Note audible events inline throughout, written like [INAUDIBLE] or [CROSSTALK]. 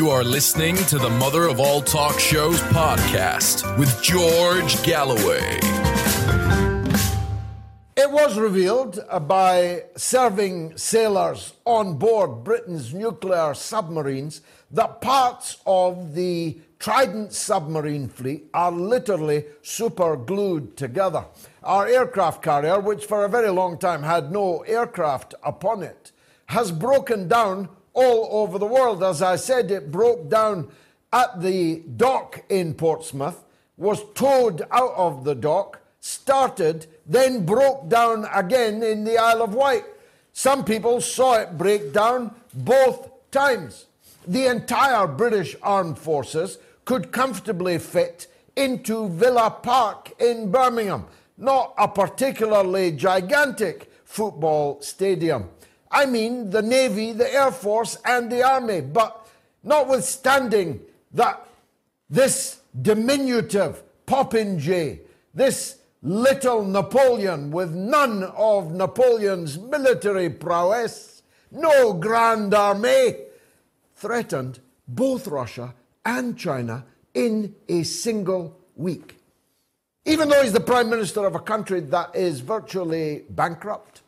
You are listening to the Mother of All Talk Shows podcast with George Galloway. It was revealed uh, by serving sailors on board Britain's nuclear submarines that parts of the Trident submarine fleet are literally super glued together. Our aircraft carrier, which for a very long time had no aircraft upon it, has broken down all over the world. As I said, it broke down at the dock in Portsmouth, was towed out of the dock, started, then broke down again in the Isle of Wight. Some people saw it break down both times. The entire British Armed Forces could comfortably fit into Villa Park in Birmingham, not a particularly gigantic football stadium. I mean the Navy, the Air Force, and the Army. But notwithstanding that this diminutive popinjay, this little Napoleon with none of Napoleon's military prowess, no grand army, threatened both Russia and China in a single week. Even though he's the prime minister of a country that is virtually bankrupt,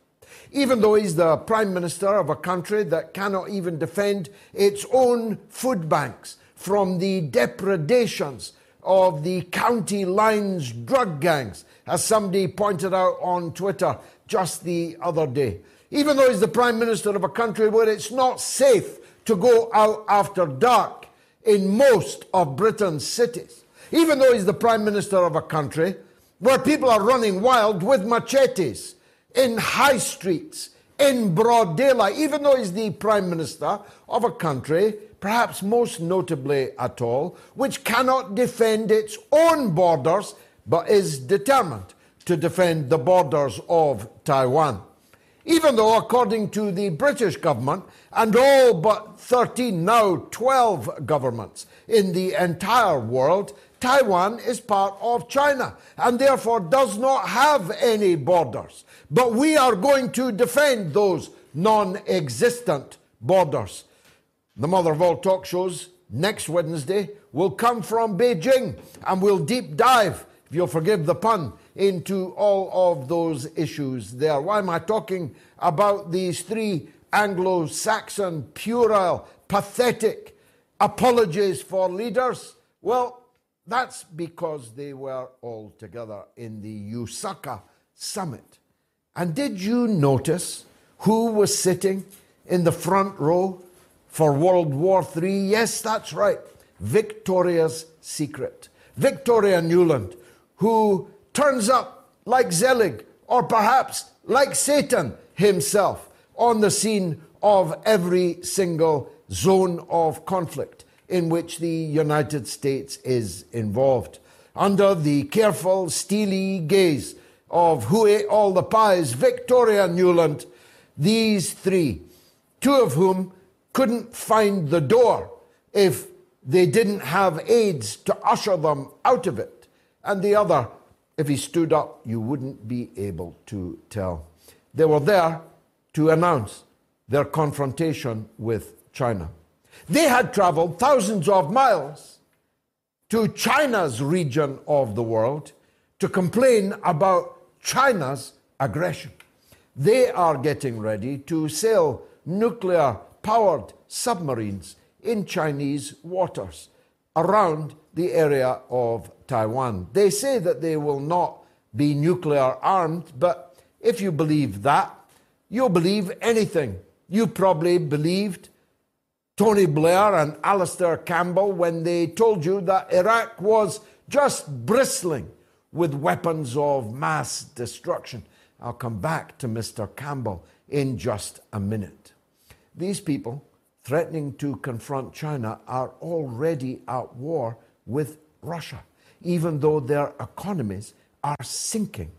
even though he's the prime minister of a country that cannot even defend its own food banks from the depredations of the county lines drug gangs, as somebody pointed out on Twitter just the other day. Even though he's the prime minister of a country where it's not safe to go out after dark in most of Britain's cities. Even though he's the prime minister of a country where people are running wild with machetes in high streets, in broad daylight, even though he's the prime minister of a country, perhaps most notably at all, which cannot defend its own borders but is determined to defend the borders of Taiwan. Even though, according to the British government and all but 13, now 12 governments in the entire world, Taiwan is part of China and therefore does not have any borders. But we are going to defend those non existent borders. The mother of all talk shows next Wednesday will come from Beijing and we'll deep dive, if you'll forgive the pun, into all of those issues there. Why am I talking about these three Anglo Saxon, puerile, pathetic apologies for leaders? Well, that's because they were all together in the AUKUS summit. And did you notice who was sitting in the front row for World War III? Yes, that's right. Victoria's Secret. Victoria Nuland, who turns up like Zelig, or perhaps like Satan himself, on the scene of every single zone of conflict in which the United States is involved. Under the careful, steely gaze of who ate all the pies, Victoria Nuland, these three, two of whom couldn't find the door if they didn't have aides to usher them out of it, and the other, if he stood up, you wouldn't be able to tell. They were there to announce their confrontation with China. They had traveled thousands of miles to China's region of the world to complain about China's aggression. They are getting ready to sail nuclear powered submarines in Chinese waters around the area of Taiwan. They say that they will not be nuclear armed, but if you believe that, you'll believe anything. You probably believed Tony Blair and Alastair Campbell when they told you that Iraq was just bristling with weapons of mass destruction. I'll come back to Mr. Campbell in just a minute. These people threatening to confront China are already at war with Russia, even though their economies are sinking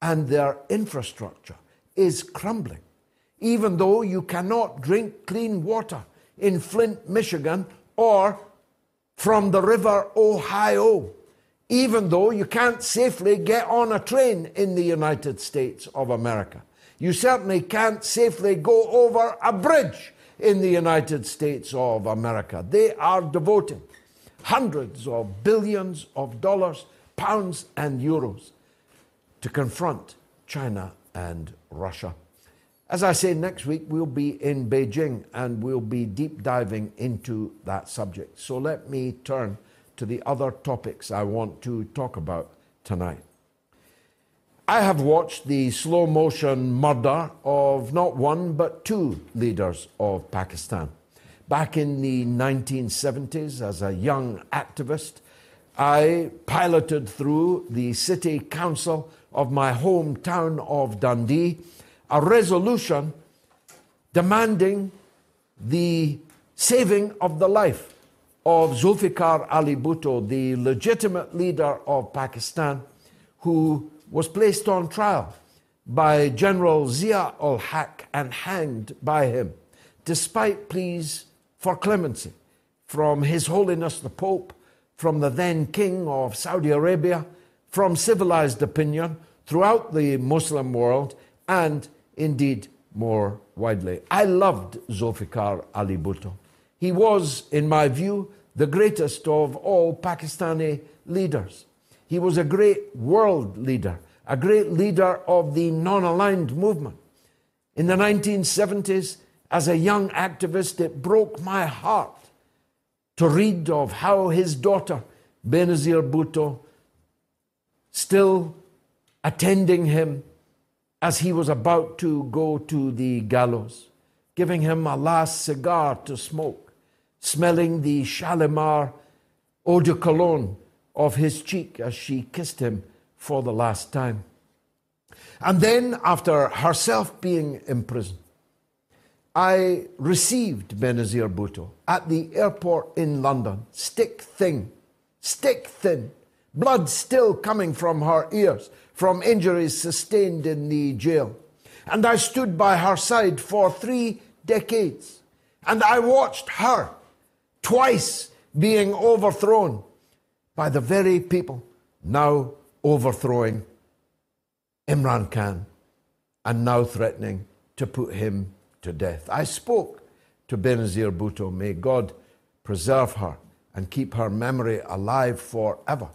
and their infrastructure is crumbling. Even though you cannot drink clean water in Flint, Michigan, or from the river Ohio, even though you can't safely get on a train in the United States of America. You certainly can't safely go over a bridge in the United States of America. They are devoting hundreds of billions of dollars, pounds, and euros to confront China and Russia. As I say, next week we'll be in Beijing and we'll be deep diving into that subject. So let me turn to the other topics I want to talk about tonight. I have watched the slow motion murder of not one but two leaders of Pakistan. Back in the 1970s, as a young activist, I piloted through the city council of my hometown of Dundee a resolution demanding the saving of the life of Zulfikar Ali Bhutto, the legitimate leader of Pakistan, who was placed on trial by General Zia ul Haq and hanged by him, despite pleas for clemency from His Holiness the Pope, from the then King of Saudi Arabia, from civilized opinion throughout the Muslim world, and indeed more widely. I loved Zulfikar Ali Bhutto. He was, in my view, the greatest of all Pakistani leaders. He was a great world leader, a great leader of the non aligned movement. In the 1970s, as a young activist, it broke my heart to read of how his daughter, Benazir Bhutto, still attending him as he was about to go to the gallows, giving him a last cigar to smoke, smelling the Shalimar eau de cologne of his cheek as she kissed him for the last time. And then, after herself being imprisoned, I received Benazir Bhutto at the airport in London, stick thin, stick thin, blood still coming from her ears from injuries sustained in the jail. And I stood by her side for three decades. And I watched her twice being overthrown by the very people now overthrowing Imran Khan and now threatening to put him to death. I spoke to Benazir Bhutto. May God preserve her and keep her memory alive forever.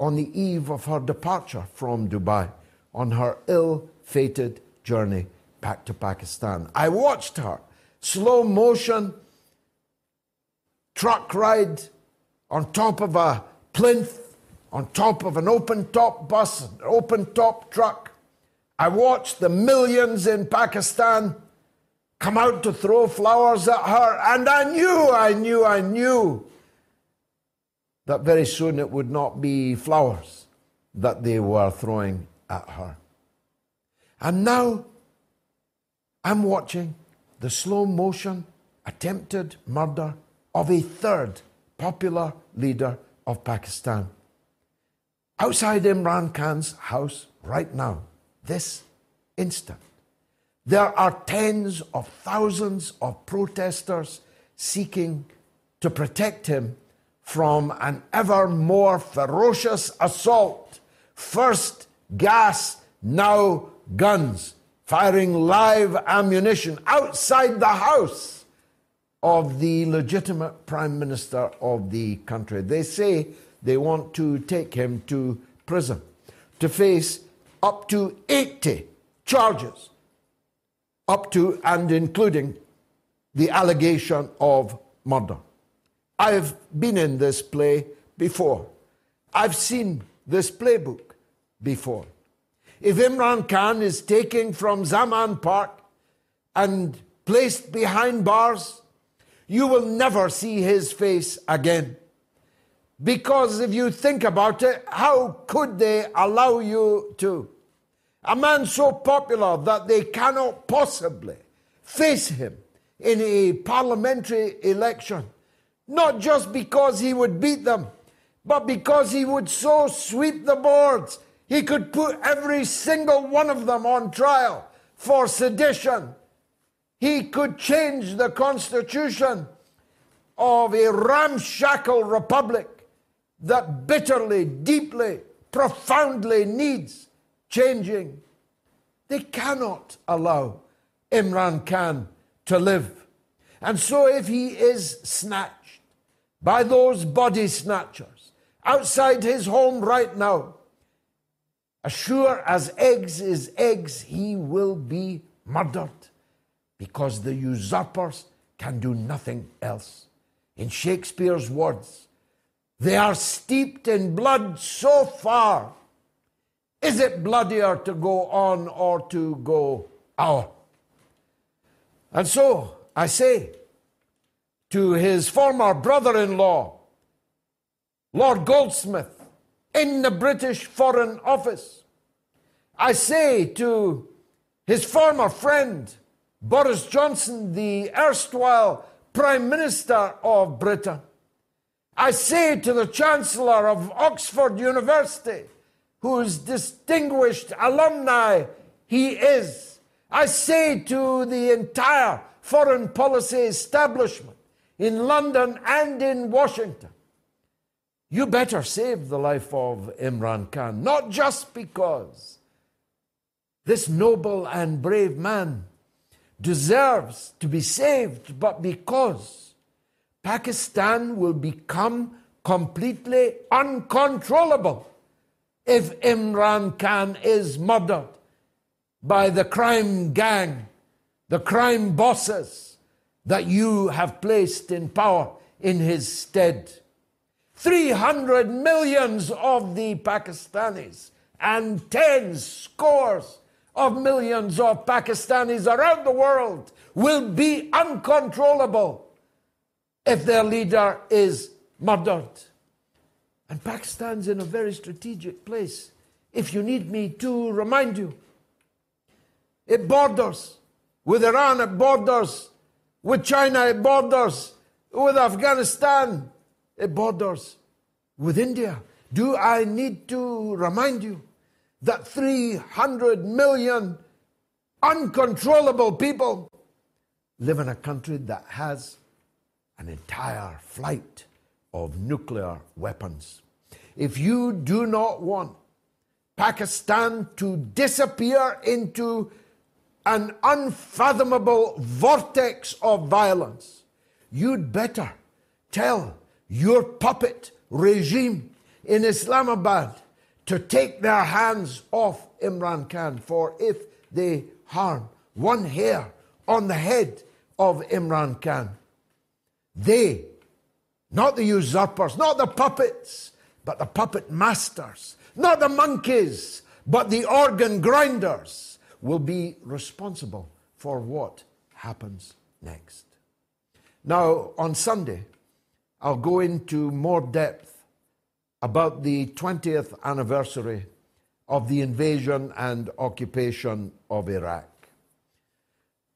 On the eve of her departure from Dubai, on her ill fated journey back to Pakistan, I watched her slow motion truck ride on top of a plinth on top of an open top bus, an open top truck. I watched the millions in Pakistan come out to throw flowers at her, and I knew, I knew, I knew that very soon it would not be flowers that they were throwing at her. And now I'm watching the slow motion attempted murder of a third popular leader of Pakistan. Outside Imran Khan's house right now, this instant, there are tens of thousands of protesters seeking to protect him from an ever more ferocious assault. First gas, now guns, firing live ammunition outside the house of the legitimate prime minister of the country. They say they want to take him to prison to face up to 80 charges, up to and including the allegation of murder. I've been in this play before. I've seen this playbook before. If Imran Khan is taken from Zaman Park and placed behind bars, you will never see his face again. Because if you think about it, how could they allow you to? A man so popular that they cannot possibly face him in a parliamentary election, not just because he would beat them, but because he would so sweep the boards, he could put every single one of them on trial for sedition. He could change the constitution of a ramshackle republic that bitterly, deeply, profoundly needs changing. They cannot allow Imran Khan to live. And so, if he is snatched by those body snatchers outside his home right now, as sure as eggs is eggs, he will be murdered because the usurpers can do nothing else. In Shakespeare's words, they are steeped in blood so far. Is it bloodier to go on or to go out? And so I say to his former brother in law, Lord Goldsmith, in the British Foreign Office, I say to his former friend, Boris Johnson, the erstwhile Prime Minister of Britain, I say to the Chancellor of Oxford University, whose distinguished alumni he is, I say to the entire foreign policy establishment in London and in Washington, you better save the life of Imran Khan, not just because this noble and brave man deserves to be saved, but because Pakistan will become completely uncontrollable if Imran Khan is murdered by the crime gang, the crime bosses that you have placed in power in his stead. 300 millions of the Pakistanis and tens, scores of millions of Pakistanis around the world will be uncontrollable if their leader is murdered. And Pakistan's in a very strategic place. If you need me to remind you, it borders with Iran, it borders with China, it borders with Afghanistan, it borders with India. Do I need to remind you that 300 million uncontrollable people live in a country that has an entire flight of nuclear weapons? If you do not want Pakistan to disappear into an unfathomable vortex of violence, you'd better tell your puppet regime in Islamabad to take their hands off Imran Khan, for if they harm one hair on the head of Imran Khan, they, not the usurpers, not the puppets, but the puppet masters, not the monkeys, but the organ grinders, will be responsible for what happens next. Now, on Sunday, I'll go into more depth about the 20th anniversary of the invasion and occupation of Iraq.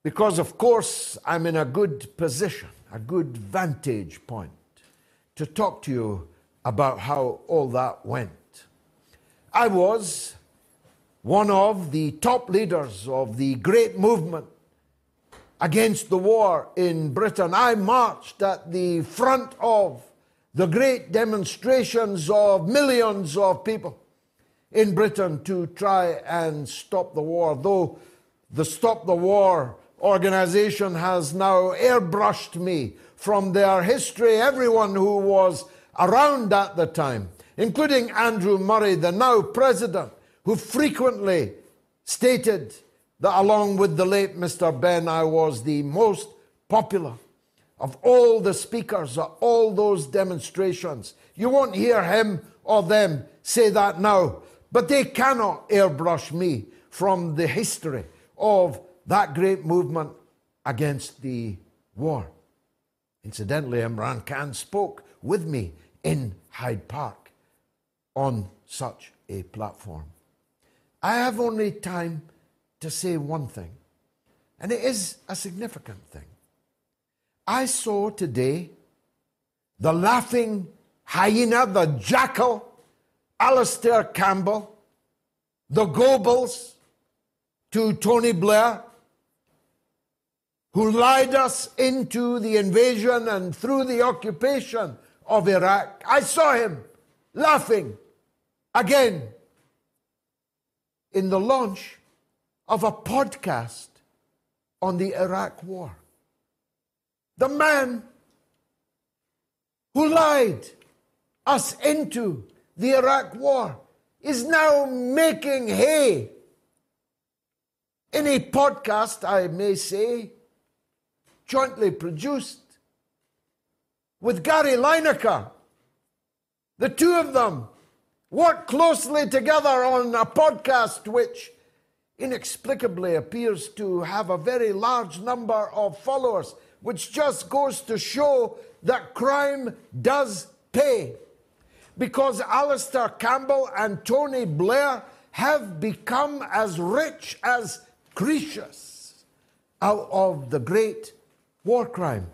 Because, of course, I'm in a good position, a good vantage point to talk to you about how all that went. I was one of the top leaders of the great movement against the war in Britain. I marched at the front of the great demonstrations of millions of people in Britain to try and stop the war, though the Stop the War organization has now airbrushed me from their history. Everyone who was around at the time, including Andrew Murray, the now president, who frequently stated that along with the late Mr. Benn, I was the most popular of all the speakers at all those demonstrations. You won't hear him or them say that now, but they cannot airbrush me from the history of that great movement against the war. Incidentally, Imran Khan spoke with me in Hyde Park on such a platform. I have only time to say one thing, and it is a significant thing. I saw today the laughing hyena, the jackal, Alastair Campbell, the Goebbels to Tony Blair, who lied us into the invasion and through the occupation of Iraq. I saw him laughing again in the launch of a podcast on the Iraq War. The man who lied us into the Iraq War is now making hay in a podcast, I may say, jointly produced with Gary Lineker. The two of them work closely together on a podcast which inexplicably appears to have a very large number of followers, which just goes to show that crime does pay. Because Alastair Campbell and Tony Blair have become as rich as Croesus out of the great war crime.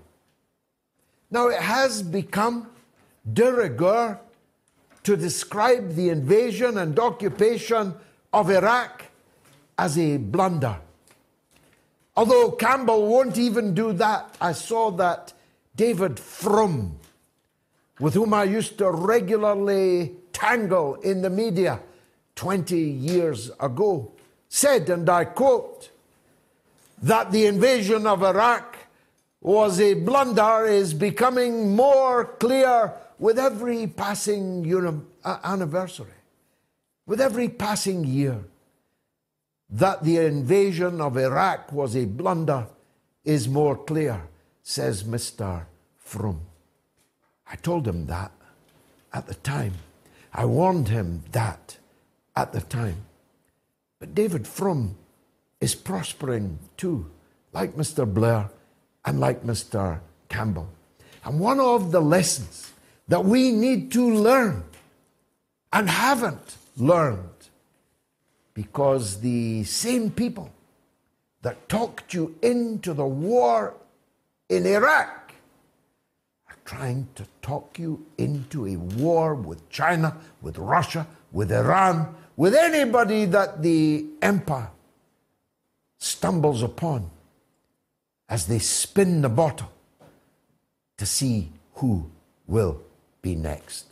Now, it has become de rigueur to describe the invasion and occupation of Iraq as a blunder. Although Campbell won't even do that, I saw that David Frum, with whom I used to regularly tangle in the media 20 years ago, said, and I quote, that the invasion of Iraq was a blunder is becoming more clear with every passing uh, anniversary, with every passing year. That the invasion of Iraq was a blunder is more clear, says Mr. Frum. I told him that at the time. I warned him that at the time. But David Frum is prospering too, like Mr. Blair and like Mr. Campbell. And one of the lessons that we need to learn and haven't learned because the same people that talked you into the war in Iraq are trying to talk you into a war with China, with Russia, with Iran, with anybody that the empire stumbles upon as they spin the bottle to see who will be next.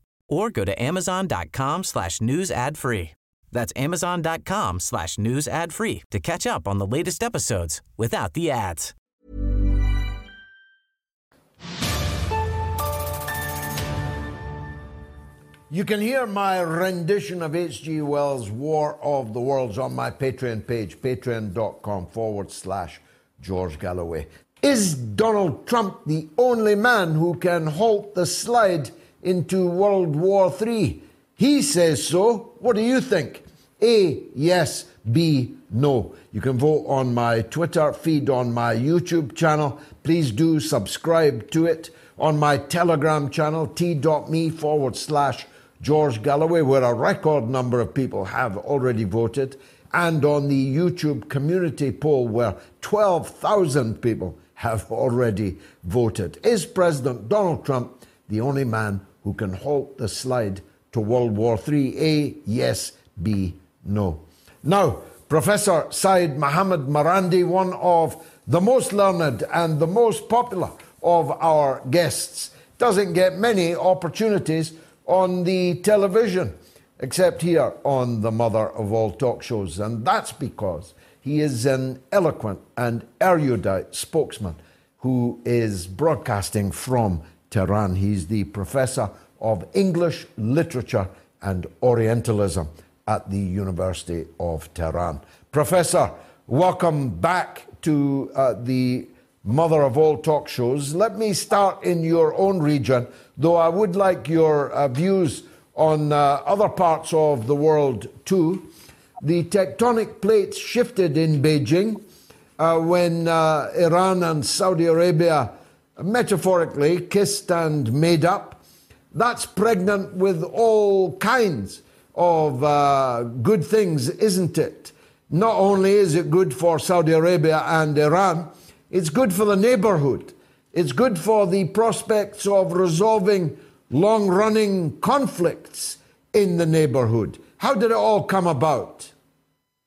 or go to amazon.com slash news ad free. That's amazon.com slash news ad free to catch up on the latest episodes without the ads. You can hear my rendition of H.G. Wells' War of the Worlds on my Patreon page, patreon.com forward slash George Galloway. Is Donald Trump the only man who can halt the slide into World War III? He says so. What do you think? A, yes. B, no. You can vote on my Twitter feed, on my YouTube channel. Please do subscribe to it. On my Telegram channel, t.me forward slash George Galloway, where a record number of people have already voted. And on the YouTube community poll, where 12,000 people have already voted. Is President Donald Trump the only man who can halt the slide to World War III? A, yes. B, no. Now, Professor Seyed Mohammad Marandi, one of the most learned and the most popular of our guests, doesn't get many opportunities on the television, except here on the mother of all talk shows. And that's because He is an eloquent and erudite spokesman who is broadcasting from Tehran. He's the professor of English literature and Orientalism at the University of Tehran. Professor, welcome back to uh, the mother of all talk shows. Let me start in your own region, though I would like your uh, views on uh, other parts of the world too. The tectonic plates shifted in Beijing uh, when uh, Iran and Saudi Arabia metaphorically kissed and made up. That's pregnant with all kinds of uh, good things, isn't it? Not only is it good for Saudi Arabia and Iran, it's good for the neighborhood. It's good for the prospects of resolving long running conflicts in the neighborhood. How did it all come about?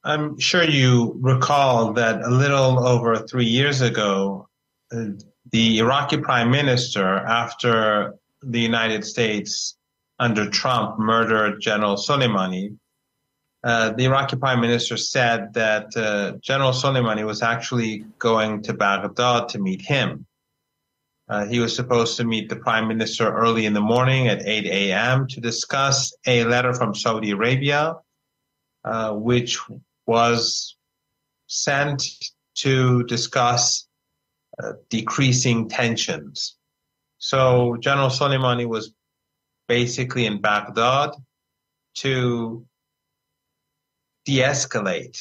I'm sure you recall that a little over three years ago, uh, the Iraqi prime minister, after the United States under Trump murdered General Soleimani, uh, the Iraqi prime minister said that uh, General Soleimani was actually going to Baghdad to meet him. Uh, he was supposed to meet the prime minister early in the morning at 8 a.m. to discuss a letter from Saudi Arabia, uh, which was sent to discuss Uh, decreasing tensions. So General Soleimani was basically in Baghdad to de-escalate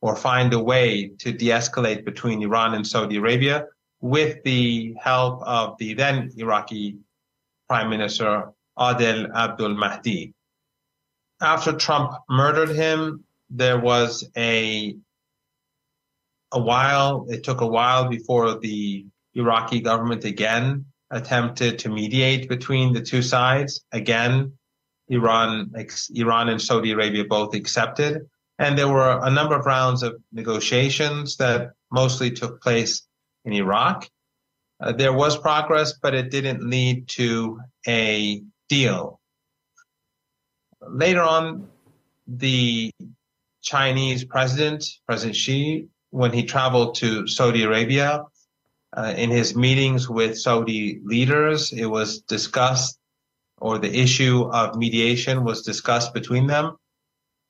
or find a way to de-escalate between Iran and Saudi Arabia with the help of the then Iraqi Prime Minister Adel Abdul Mahdi. After Trump murdered him, there was a a while. It took a while before the Iraqi government again attempted to mediate between the two sides. Again, Iran, Iran and Saudi Arabia both accepted, and there were a number of rounds of negotiations that mostly took place in Iraq. Uh, there was progress, but it didn't lead to a deal. Later on, the Chinese president, President Xi, when he traveled to Saudi Arabia, uh, in his meetings with Saudi leaders, it was discussed, or the issue of mediation was discussed between them.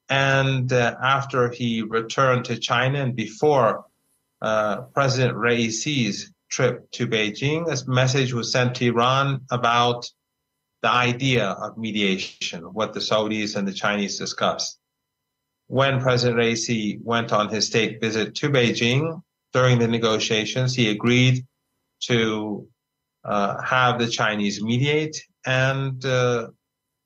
And uh, after he returned to China and before uh, President Raisi's trip to Beijing, a message was sent to Iran about the idea of mediation, what the Saudis and the Chinese discussed. When President Raisi went on his state visit to Beijing during the negotiations, he agreed to uh, have the Chinese mediate, and uh,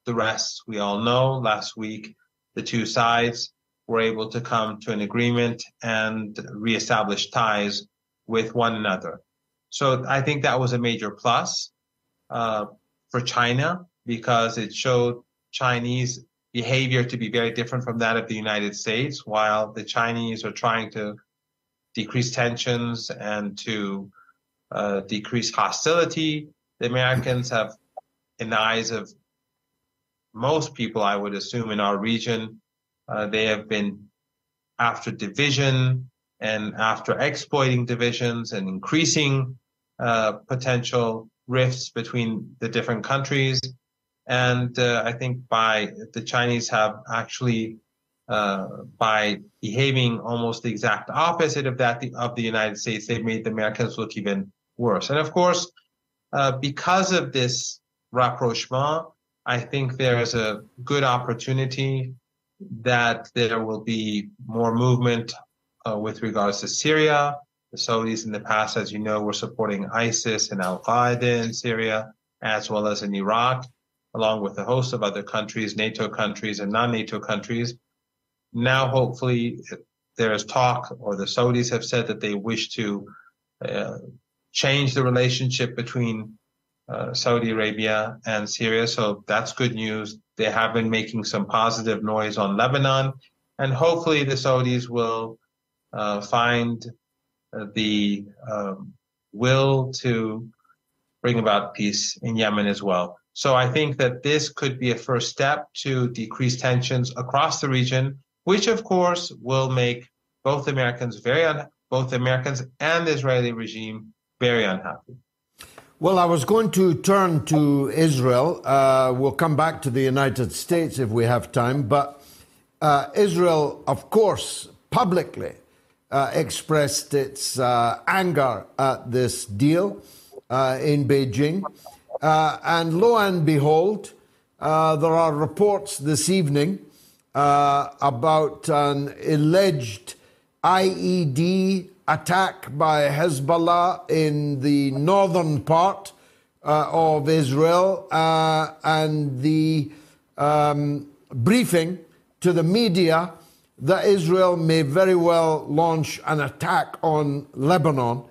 the rest we all know. Last week, the two sides were able to come to an agreement and reestablish ties with one another. So I think that was a major plus uh, for China because it showed Chinese behavior to be very different from that of the United States. While the Chinese are trying to decrease tensions and to uh, decrease hostility, the Americans have, in the eyes of most people, I would assume, in our region, uh, they have been after division and after exploiting divisions and increasing uh, potential rifts between the different countries. And uh, I think by the Chinese have actually, uh, by behaving almost the exact opposite of that of the United States, they've made the Americans look even worse. And of course, uh, because of this rapprochement, I think there is a good opportunity that there will be more movement uh, with regards to Syria. The Saudis in the past, as you know, were supporting ISIS and Al Qaeda in Syria, as well as in Iraq, along with a host of other countries, NATO countries and non NATO countries. Now, hopefully, there is talk, or the Saudis have said that they wish to uh, change the relationship between uh, Saudi Arabia and Syria. So that's good news. They have been making some positive noise on Lebanon, and hopefully the Saudis will uh, find uh, the um, will to bring about peace in Yemen as well. So I think that this could be a first step to decrease tensions across the region, which of course will make both Americans very un- both Americans and the Israeli regime very unhappy. Well, I was going to turn to Israel. Uh, we'll come back to the United States if we have time. But uh, Israel, of course, publicly uh, expressed its uh, anger at this deal uh, in Beijing. Uh, and lo and behold, there are reports this evening about an alleged IED attack by Hezbollah in the northern part uh, of Israel uh, and the um, briefing to the media that Israel may very well launch an attack on Lebanon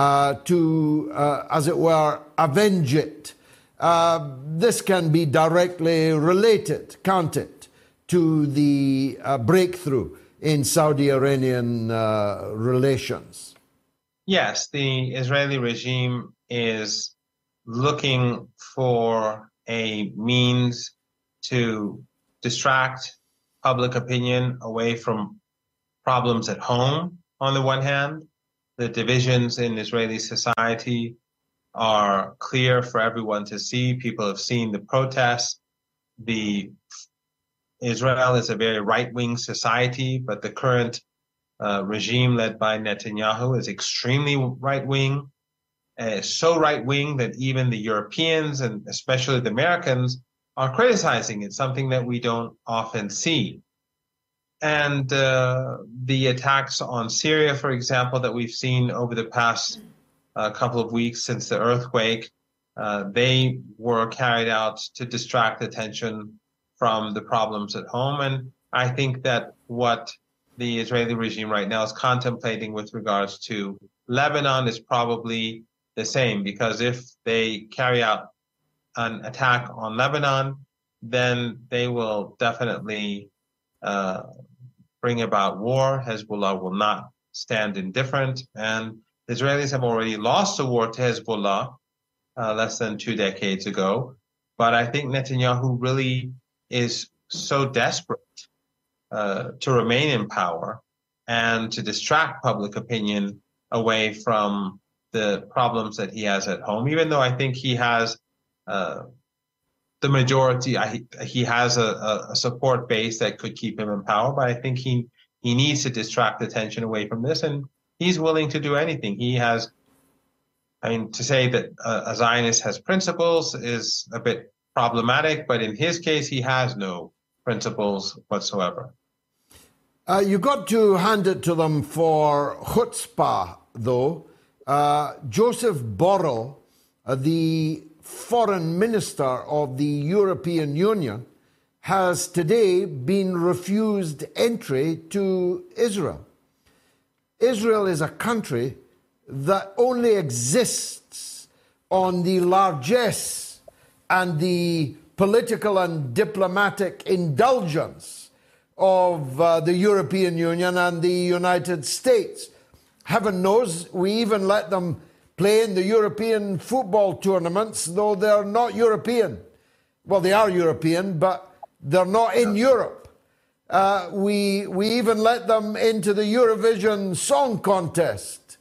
uh, to, uh, as it were, avenge it. Uh, this can be directly related, can't it, to the uh, breakthrough in Saudi Iranian uh, relations? Yes, the Israeli regime is looking for a means to distract public opinion away from problems at home, on the one hand. The divisions in Israeli society are clear for everyone to see. People have seen the protests, the Israel is a very right wing society, but the current uh, regime led by Netanyahu is extremely right wing, uh, so right wing that even the Europeans and especially the Americans are criticizing it, something that we don't often see. And uh, the attacks on Syria, for example, that we've seen over the past uh, couple of weeks since the earthquake, uh, they were carried out to distract attention from the problems at home. And I think that what the Israeli regime right now is contemplating with regards to Lebanon is probably the same, because if they carry out an attack on Lebanon, then they will definitely uh, bring about war. Hezbollah will not stand indifferent. And the Israelis have already lost the war to Hezbollah uh, less than two decades ago. But I think Netanyahu really is so desperate uh, to remain in power and to distract public opinion away from the problems that he has at home, even though I think he has uh, the majority, he has a, a, support base that could keep him in power, but I think he, he needs to distract attention away from this, and he's willing to do anything. He has, I mean, to say that a Zionist has principles is a bit problematic, but in his case, he has no principles whatsoever. Uh, you got to hand it to them for chutzpah, though. Uh, Joseph Borrell, uh, the foreign minister of the European Union, has today been refused entry to Israel. Israel is a country that only exists on the largesse and the political and diplomatic indulgence of uh, the European Union and the United States. Heaven knows we even let them play in the European football tournaments, though they're not European. Well, they are European, but they're not in Europe. Uh, we, we even let them into the Eurovision Song Contest.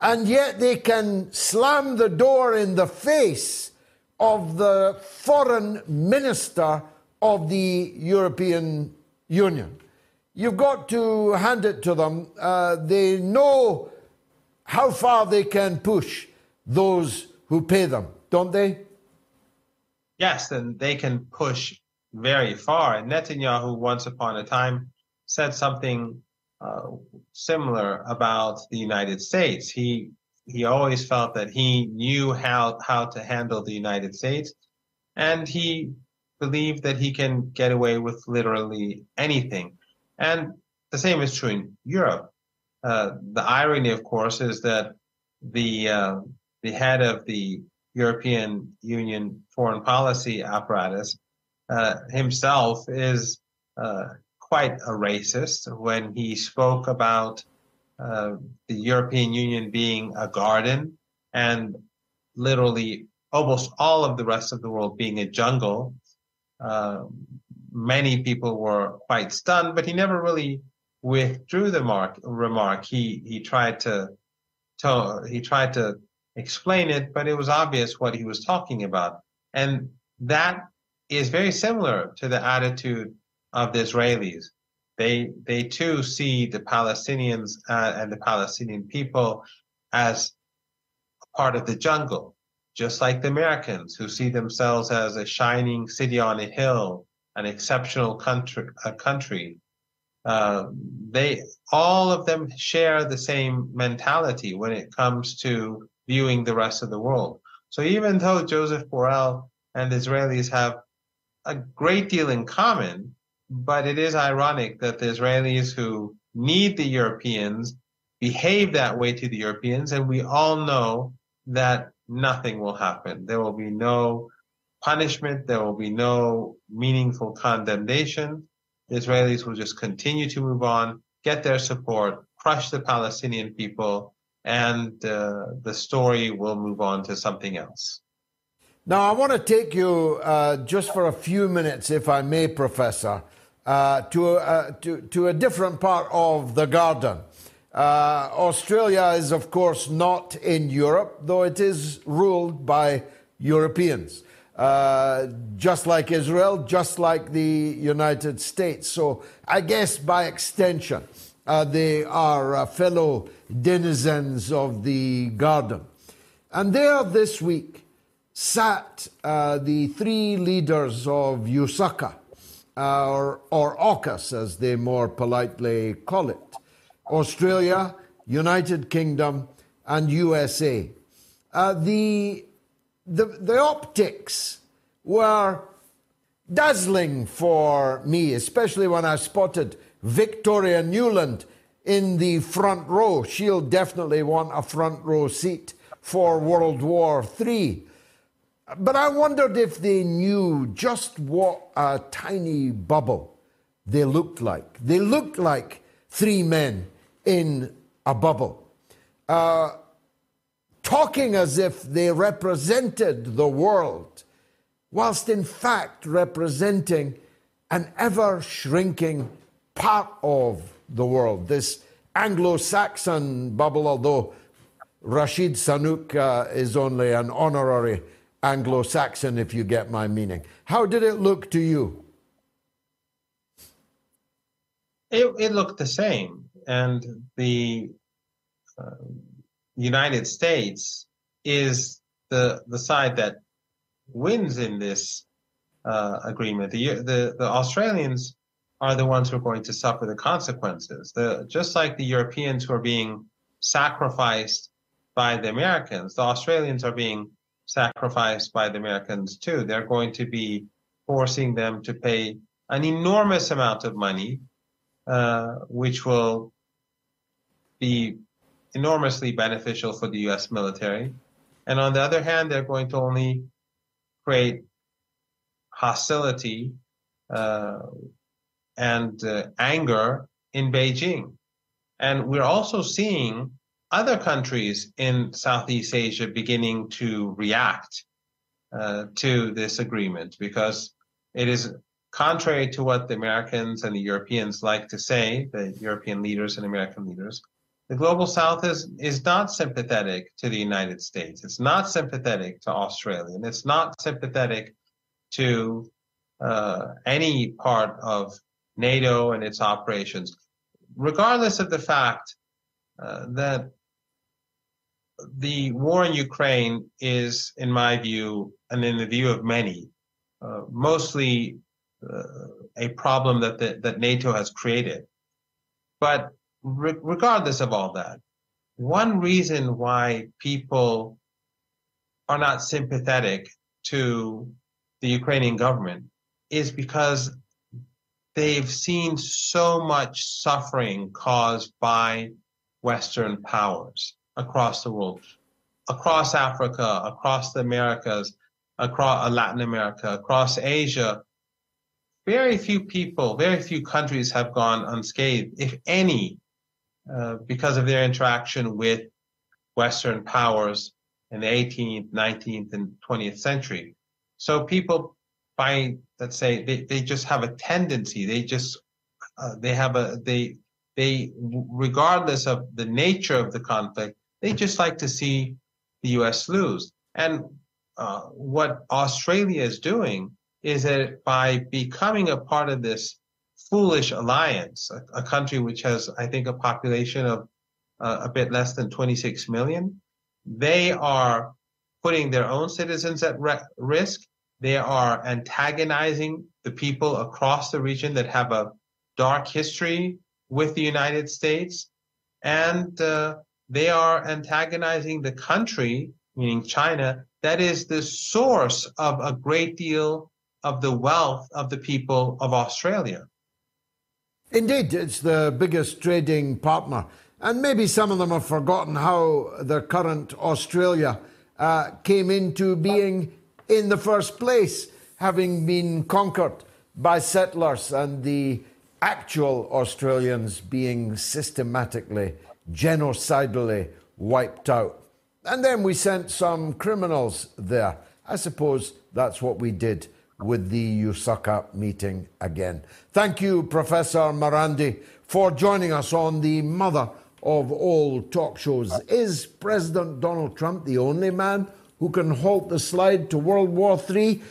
And yet they can slam the door in the face of the foreign minister of the European Union. You've got to hand it to them. Uh, they know how far they can push those who pay them, don't they? Yes, and they can push very far. And Netanyahu, once upon a time, said something uh, similar about the United States. He he always felt that he knew how how to handle the United States, and he believed that he can get away with literally anything. And the same is true in Europe. Uh, the irony, of course, is that the uh, the head of the European Union foreign policy apparatus uh, himself is uh, quite a racist when he spoke about uh, the European Union being a garden and literally almost all of the rest of the world being a jungle. Many people were quite stunned, but he never really withdrew the mark, remark. He he tried to, to he tried to explain it, but it was obvious what he was talking about, and that is very similar to the attitude of the Israelis. They they too see the Palestinians uh, and the Palestinian people as part of the jungle, just like the Americans who see themselves as a shining city on a hill, an exceptional country. A country. Uh, they all of them share the same mentality when it comes to viewing the rest of the world. So even though Joseph Borrell and Israelis have a great deal in common, but it is ironic that the Israelis who need the Europeans behave that way to the Europeans, and we all know that nothing will happen. There will be no punishment. There will be no meaningful condemnation. The Israelis will just continue to move on, get their support, crush the Palestinian people, and uh, the story will move on to something else. Now, I want to take you uh, just for a few minutes, if I may, Professor, uh, to, uh, to, to a different part of the garden. Uh, Australia is, of course, not in Europe, though it is ruled by Europeans, uh, just like Israel, just like the United States. So, I guess by extension, uh, they are uh, fellow denizens of the garden. And there this week sat uh, the three leaders of USACA, uh, or, or AUKUS, as they more politely call it. Australia, United Kingdom, and USA. Uh, the, the, the optics were dazzling for me, especially when I spotted Victoria Nuland in the front row. She'll definitely want a front row seat for World War III. But I wondered if they knew just what a tiny bubble they looked like. They looked like three men in a bubble, uh, talking as if they represented the world, whilst in fact representing an ever shrinking part of the world. This Anglo Saxon bubble, although Rashid Sunak uh, is only an honorary Anglo Saxon, if you get my meaning. How did it look to you? It, it looked the same and the uh, United States is the the side that wins in this uh, agreement. The, the the Australians are the ones who are going to suffer the consequences. The just like the Europeans who are being sacrificed by the Americans, the Australians are being sacrificed by the Americans too. They're going to be forcing them to pay an enormous amount of money, uh, which will be enormously beneficial for the U.S. military. And on the other hand, they're going to only create hostility uh, and uh, anger in Beijing. And we're also seeing other countries in Southeast Asia beginning to react uh, to this agreement because it is contrary to what the Americans and the Europeans like to say, the European leaders and American leaders the global south is is not sympathetic to the United States. It's not sympathetic to Australia, and it's not sympathetic to uh, any part of NATO and its operations, regardless of the fact uh, that the war in Ukraine is, in my view, and in the view of many, uh, mostly uh, a problem that the, that NATO has created. But re- regardless of all that, one reason why people are not sympathetic to the Ukrainian government is because they've seen so much suffering caused by Western powers across the world, across Africa, across the Americas, across uh, Latin America, across Asia. Very few people, very few countries have gone unscathed, if any, uh, because of their interaction with Western powers in the 18th, 19th, and 20th century. So people, by let's say, they, they just have a tendency. They just uh, they have a they they, regardless of the nature of the conflict, they just like to see the U.S. lose. And uh, what Australia is doing is that by becoming a part of this foolish alliance, a, a country which has, I think, a population of uh, a bit less than 26 million, they are putting their own citizens at re- risk. They are antagonizing the people across the region that have a dark history with the United States. And uh, they are antagonizing the country, meaning China, that is the source of a great deal of the wealth of the people of Australia. Indeed, it's the biggest trading partner. And maybe some of them have forgotten how the current Australia uh, came into being in the first place, having been conquered by settlers and the actual Australians being systematically, genocidally wiped out. And then we sent some criminals there. I suppose that's what we did with the USACA meeting again. Thank you, Professor Marandi, for joining us on the mother of all talk shows. Is President Donald Trump the only man who can halt the slide to World War III?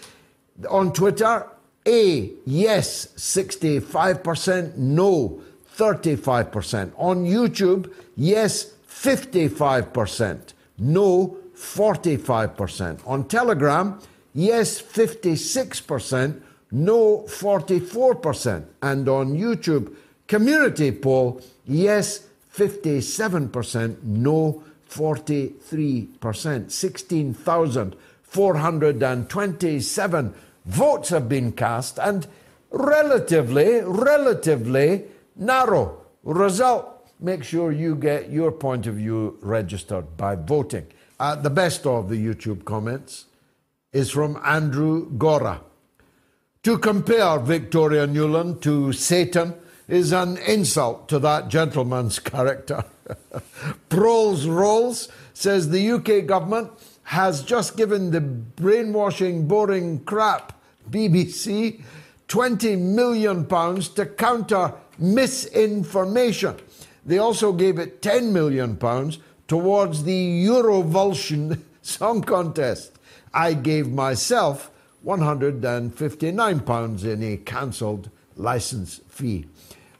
On Twitter, A, yes, 65%, no, 35%. On YouTube, yes, 55%, no, 45%. On Telegram, yes, 56%, no, 44%. And on YouTube, community poll, yes, 57%, no, 43%. 16,427 votes have been cast and relatively, relatively narrow result. Make sure you get your point of view registered by voting. Uh, the best of the YouTube comments is from Andrew Gora. To compare Victoria Nuland to Satan is an insult to that gentleman's [LAUGHS] character. Proles Rolls says the UK government has just given the brainwashing, boring crap BBC 20 million pounds to counter misinformation. They also gave it 10 million pounds towards the Eurovulsion [LAUGHS] Song Contest. I gave myself 159 pounds in a cancelled license fee.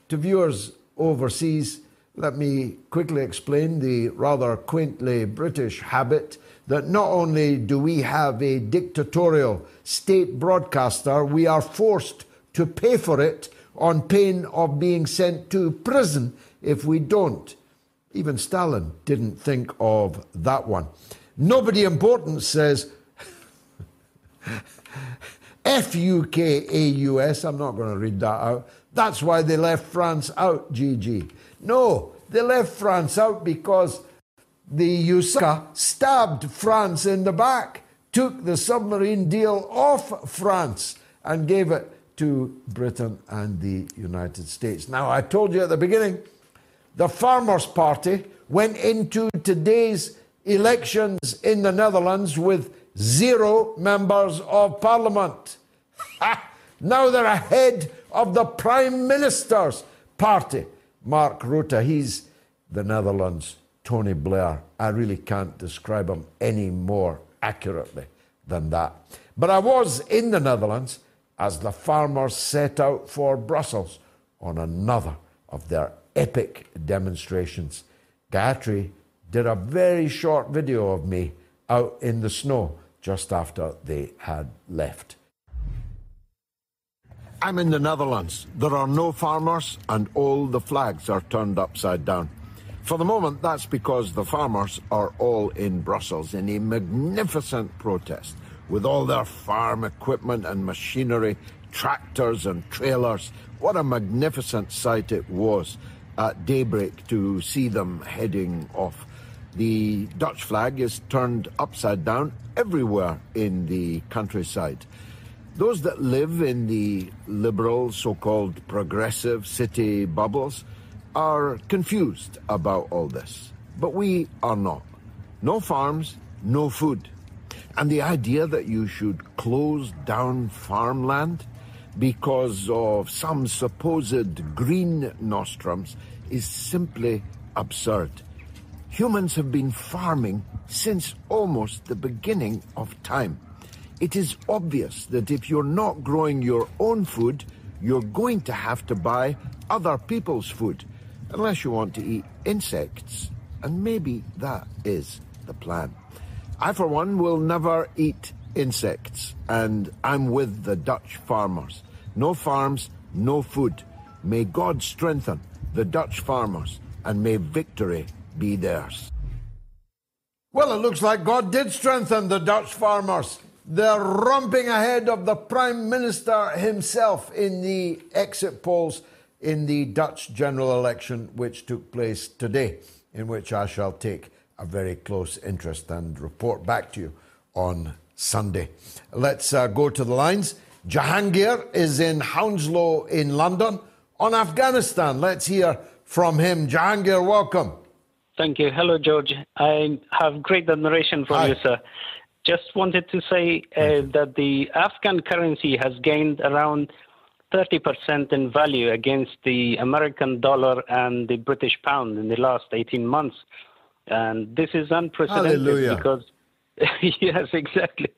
To viewers overseas, let me quickly explain the rather quaintly British habit that not only do we have a dictatorial state broadcaster, we are forced to pay for it on pain of being sent to prison if we don't. Even Stalin didn't think of that one. Nobody important says F U K A U S. I'm not going to read that out. That's why they left France out, GG. No, they left France out because the USACA stabbed France in the back, took the submarine deal off France, and gave it to Britain and the United States. Now, I told you at the beginning, the Farmers' Party went into today's elections in the Netherlands with zero members of parliament. now they're ahead of the Prime Minister's party. Mark Rutte, he's the Netherlands' Tony Blair. I really can't describe him any more accurately than that. But I was in the Netherlands as the farmers set out for Brussels on another of their epic demonstrations. Gayatri did a very short video of me out in the snow just after they had left. I'm in the Netherlands. There are no farmers, and all the flags are turned upside down. For the moment, that's because the farmers are all in Brussels in a magnificent protest with all their farm equipment and machinery, tractors and trailers. What a magnificent sight it was at daybreak to see them heading off. The Dutch flag is turned upside down everywhere in the countryside. Those that live in the liberal, so called progressive city bubbles are confused about all this. But we are not. No farms, no food. And the idea that you should close down farmland because of some supposed green nostrums is simply absurd. Humans have been farming since almost the beginning of time. It is obvious that if you're not growing your own food, you're going to have to buy other people's food, unless you want to eat insects. And maybe that is the plan. I, for one, will never eat insects, and I'm with the Dutch farmers. No farms, no food. May God strengthen the Dutch farmers, and may victory be theirs. Well, it looks like God did strengthen the Dutch farmers. They're romping ahead of the Prime Minister himself in the exit polls in the Dutch general election, which took place today, in which I shall take a very close interest and report back to you on Sunday. Let's uh, go to the lines. Jahangir is in Hounslow in London on Afghanistan. Let's hear from him. Jahangir, welcome. Thank you. Hello, George. I have great admiration for Hi. you, sir. Just wanted to say uh, that the Afghan currency has gained around 30% in value against the American dollar and the British pound in the last 18 months. And this is unprecedented Hallelujah. because [LAUGHS] yes, exactly.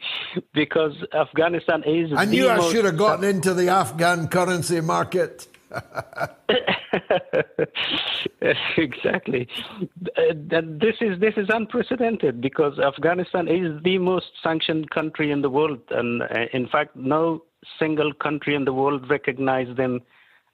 Because Afghanistan is. I knew I should have gotten into the Afghan currency market. [LAUGHS] exactly. Uh, this is this is unprecedented because Afghanistan is the most sanctioned country in the world, and uh, in fact, no single country in the world recognized them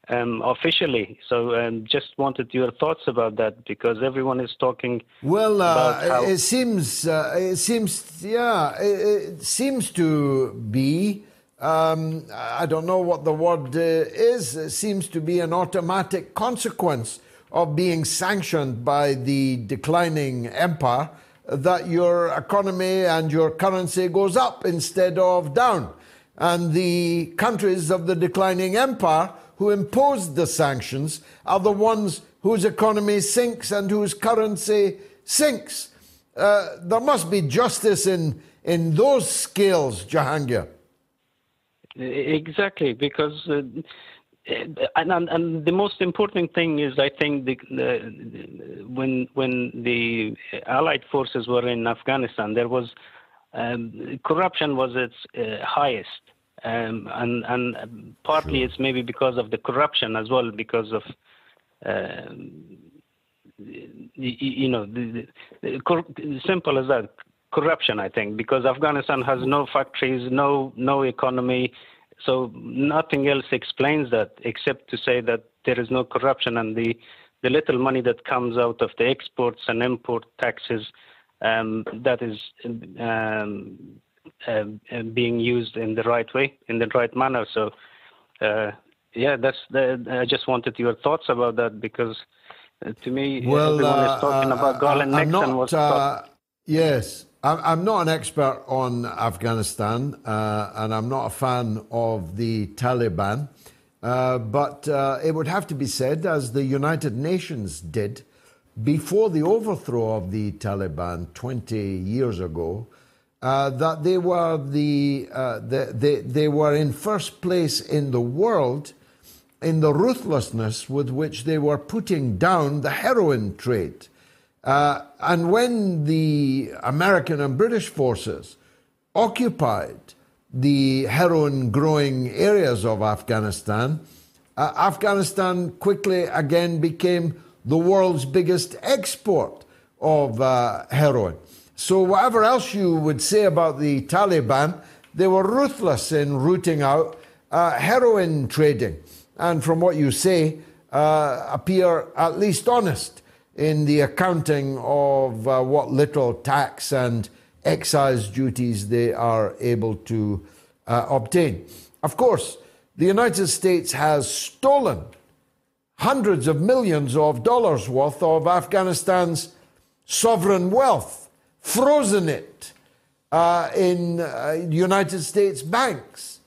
um, officially. So, um, just wanted your thoughts about that because everyone is talking. Well, uh, it seems uh, it seems yeah it, it seems to be. Um, I don't know what the word uh, is. It seems to be an automatic consequence of being sanctioned by the declining empire that your economy and your currency goes up instead of down. And the countries of the declining empire who imposed the sanctions are the ones whose economy sinks and whose currency sinks. Uh, there must be justice in, in those scales, Jahangir. Exactly, because uh, and, and, and, the most important thing is, I think, the, the, when when the Allied forces were in Afghanistan, there was um, corruption was its uh, highest, um, and and partly sure. it's maybe because of the corruption as well, because of uh, you know, the, simple as that, corruption. I think because Afghanistan has no factories, no no economy, so nothing else explains that except to say that there is no corruption and the the little money that comes out of the exports and import taxes um, that is um, uh, being used in the right way, in the right manner. So, uh, yeah, that's. The, I just wanted your thoughts about that because, uh, to me, well, everyone is talking about Garland Nixon was. yes, I'm not an expert on Afghanistan, uh, and I'm not a fan of the Taliban. Uh, but uh, it would have to be said, as the United Nations did before the overthrow of the Taliban 20 years ago, uh, that they were the, uh, the, they, they were in first place in the world in the ruthlessness with which they were putting down the heroin trade. Uh, and when the American and British forces occupied the heroin growing areas of Afghanistan, uh, Afghanistan quickly again became the world's biggest export of uh, heroin. So, whatever else you would say about the Taliban, they were ruthless in rooting out uh, heroin trading. And from what you say, uh, appear at least honest in the accounting of uh, what little tax and excise duties they are able to uh, obtain. Of course, the United States has stolen hundreds of millions of dollars worth of Afghanistan's sovereign wealth, frozen it uh, in uh, United States banks.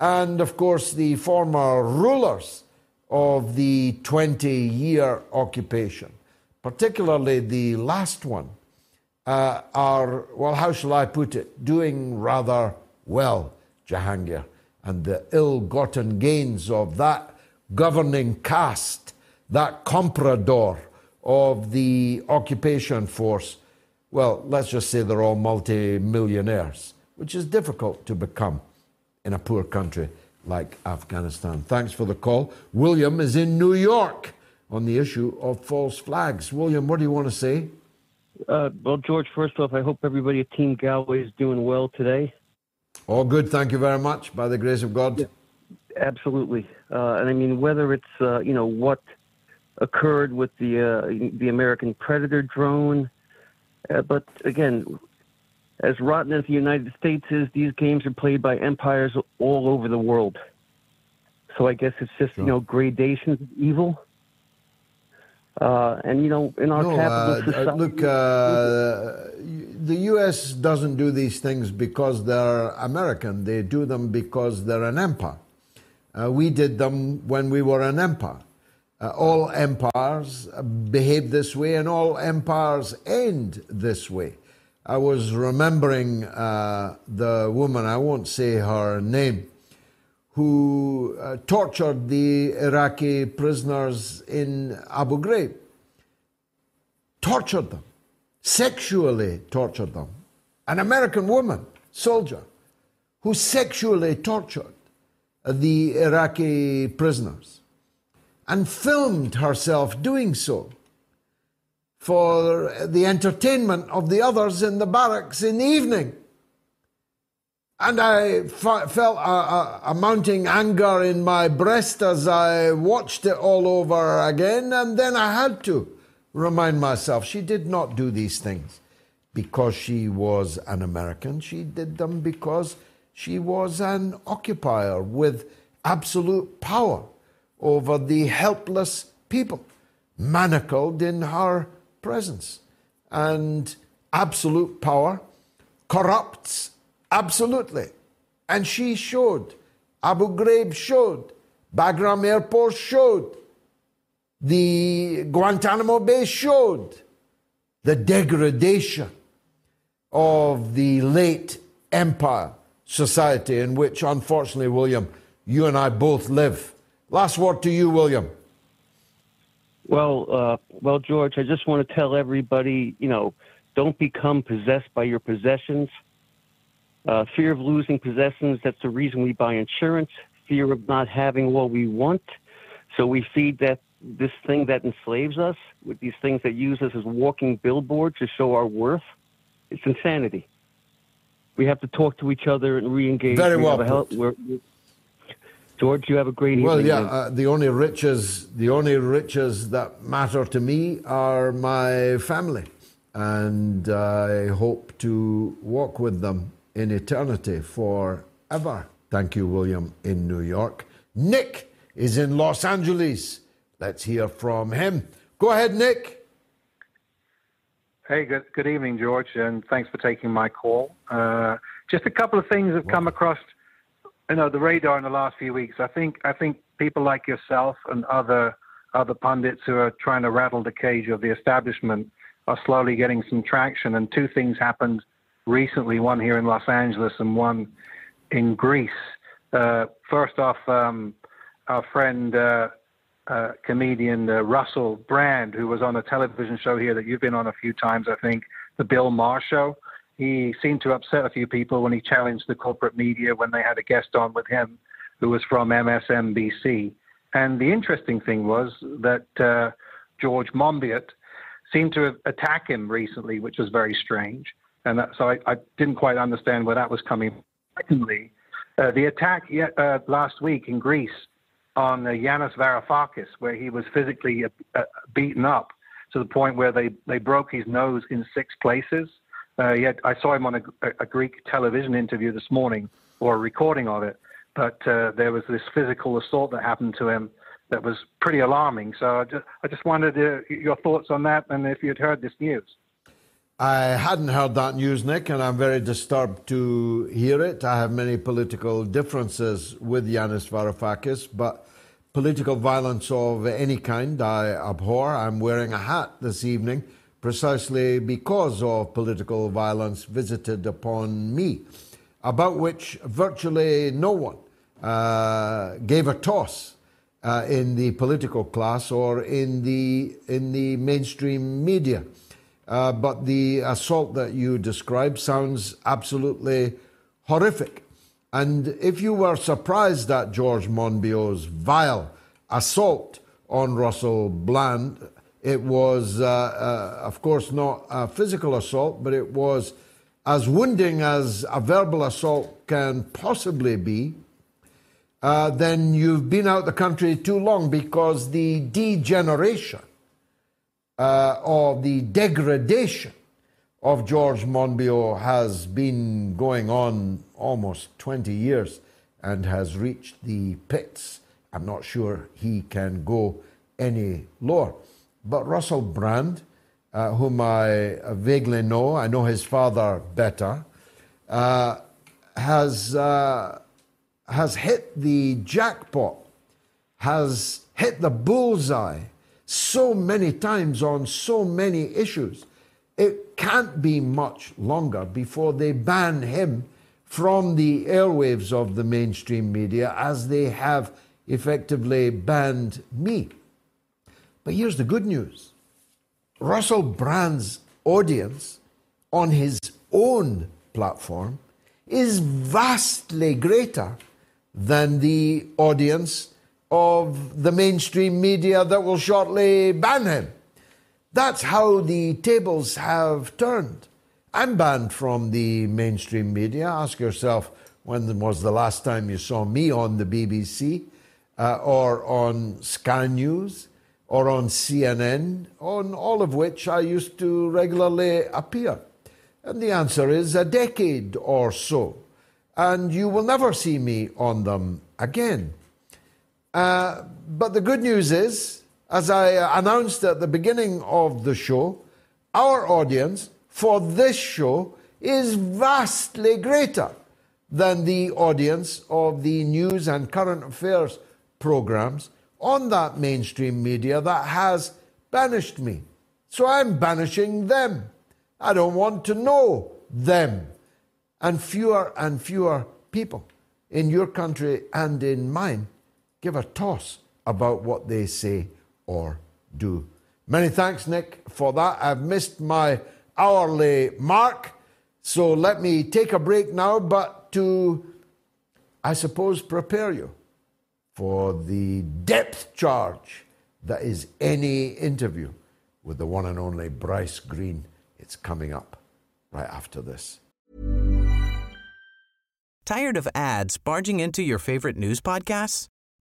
And of course, the former rulers of the 20 year occupation particularly the last one, uh, are, well, how shall I put it, doing rather well, Jahangir. And the ill gotten gains of that governing caste that comprador of the occupation force, well, let's just say they're all multi-millionaires, which is difficult to become in a poor country like Afghanistan. Thanks for the call. William is in New York on the issue of false flags. William, what do you want to say? Uh, well, George, first off, I hope everybody at Team Galloway is doing well today. All good, thank you very much, by the grace of God. Yeah, absolutely, uh, and I mean whether it's uh, you know what occurred with the uh, the American Predator drone, uh, but again, as rotten as the United States is, these games are played by empires all over the world. So I guess it's just sure. you know gradations of evil. Uh, and you know, in our no, capital uh, society, look, uh, the U.S. doesn't do these things because they're American. They do them because they're an empire. Uh, we did them when we were an empire. Uh, all empires behave this way, and all empires end this way. I was remembering uh, the woman, I won't say her name, who uh, tortured the Iraqi prisoners in Abu Ghraib. Tortured them, sexually tortured them. An American woman, soldier, who sexually tortured the Iraqi prisoners and filmed herself doing so for the entertainment of the others in the barracks in the evening. And I felt a, a, a, mounting anger in my breast as I watched it all over again. And then I had to remind myself she did not do these things because she was an American. She did them because she was an occupier with absolute power over the helpless people, manacled in her presence. And absolute power corrupts absolutely. And she showed, Abu Ghraib showed, Bagram Airport showed, the Guantanamo Bay showed the degradation of the late empire society in which, unfortunately, William, you and I both live. Last word to you, William. Well, uh, well, George, I just want to tell everybody, you know, don't become possessed by your possessions. Uh, fear of losing possessions, that's the reason we buy insurance. Fear of not having what we want. So we feed that this thing that enslaves us with these things that use us as walking billboards to show our worth. It's insanity. We have to talk to each other and re-engage. Very we well. George, you have a great evening. Well, yeah, uh, the only riches, the only riches that matter to me are my family, and I hope to walk with them in eternity forever. Thank you, William, in New York. Nick is in Los Angeles. Let's hear from him. Go ahead, Nick. Hey, good, good evening, George, and thanks for taking my call. Uh, just a couple of things have come across you know the radar in the last few weeks. I think I think people like yourself and other other pundits who are trying to rattle the cage of the establishment are slowly getting some traction. And two things happened recently: one here in Los Angeles and one in Greece. Uh, first off, um, our friend. Uh, uh, comedian uh, Russell Brand, who was on a television show here that you've been on a few times, I think, the Bill Maher Show. He seemed to upset a few people when he challenged the corporate media when they had a guest on with him who was from MSNBC. And the interesting thing was that uh, George Monbiot seemed to attack him recently, which was very strange. And that, so I, I, didn't quite understand where that was coming from. Secondly, uh, the attack uh, last week in Greece on uh, Yanis Varoufakis, where he was physically uh, beaten up to the point where they, they broke his nose in six places. Uh, yet I saw him on a, a, Greek television interview this morning, or a recording of it. But uh, there was this physical assault that happened to him that was pretty alarming. So I just, I just uh, your thoughts on that, and if you'd heard this news. I hadn't heard that news, Nick, and I'm very disturbed to hear it. I have many political differences with Yanis Varoufakis, but political violence of any kind I abhor. I'm wearing a hat this evening precisely because of political violence visited upon me, about which virtually no one uh, gave a toss uh, in the political class or in the in the mainstream media. Uh, but the assault that you describe sounds absolutely horrific. And if you were surprised at George Monbiot's vile assault on Russell Brand, it was, uh, uh, of course, not a physical assault, but it was as wounding as a verbal assault can possibly be. Uh, then you've been out the country too long because the degeneration uh, or the degradation of George Monbiot has been going on almost 20 years and has reached the pits. I'm not sure he can go any lower. But Russell Brand, uh, whom I vaguely know, I know his father better, uh, has, uh, has hit the jackpot, has hit the bullseye so many times on so many issues. It can't be much longer before they ban him from the airwaves of the mainstream media as they have effectively banned me. But here's the good news Russell Brand's audience on his own platform is vastly greater than the audience of the mainstream media that will shortly ban him. That's how the tables have turned. I'm banned from the mainstream media. Ask yourself when was the last time you saw me on the BBC uh, or on Sky News or on CNN, on all of which I used to regularly appear? And the answer is a decade or so. And you will never see me on them again. Uh, but the good news is, as I announced at the beginning of the show, our audience for this show is vastly greater than the audience of the news and current affairs programs on that mainstream media that has banished me. So I'm banishing them. I don't want to know them. And fewer and fewer people in your country and in mine give a toss about what they say or do. Many thanks, Nick, for that. I've missed my hourly mark. So let me take a break now, but to, I suppose, prepare you for the depth charge that is any interview with the one and only Bryce Greene. It's coming up right after this. Tired of ads barging into your favorite news podcasts?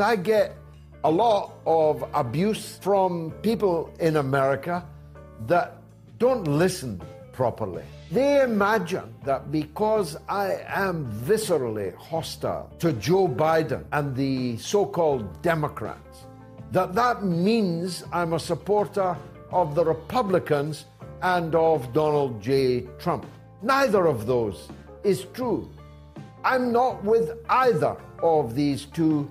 I get a lot of abuse from people in America that don't listen properly. They imagine that because I am viscerally hostile to Joe Biden and the so called Democrats, that that means I'm a supporter of the Republicans and of Donald J. Trump. Neither of those is true. I'm not with either of these two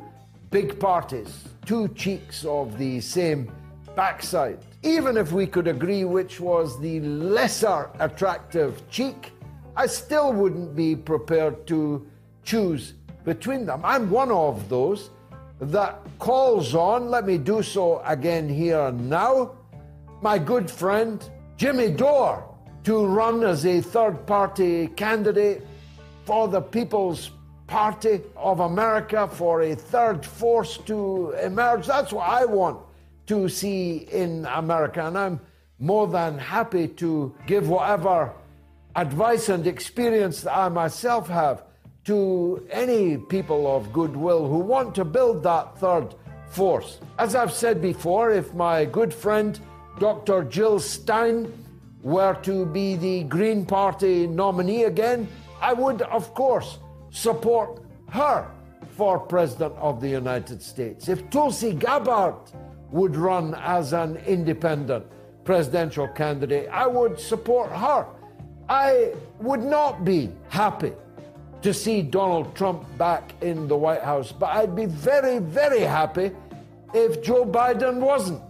big parties, two cheeks of the same backside even if we could agree which was the lesser attractive cheek, I still wouldn't be prepared to choose between them. I'm one of those that calls on, let me do so again here now, my good friend Jimmy Dore to run as a third party candidate for the People's Party of America, for a third force to emerge. That's what I want to see in America. And I'm more than happy to give whatever advice and experience that I myself have to any people of goodwill who want to build that third force. As I've said before, if my good friend Dr. Jill Stein were to be the Green Party nominee again, I would, of course, support her for President of the United States. If Tulsi Gabbard would run as an independent presidential candidate, I would support her. I would not be happy to see Donald Trump back in the White House, but I'd be very, very happy if Joe Biden wasn't.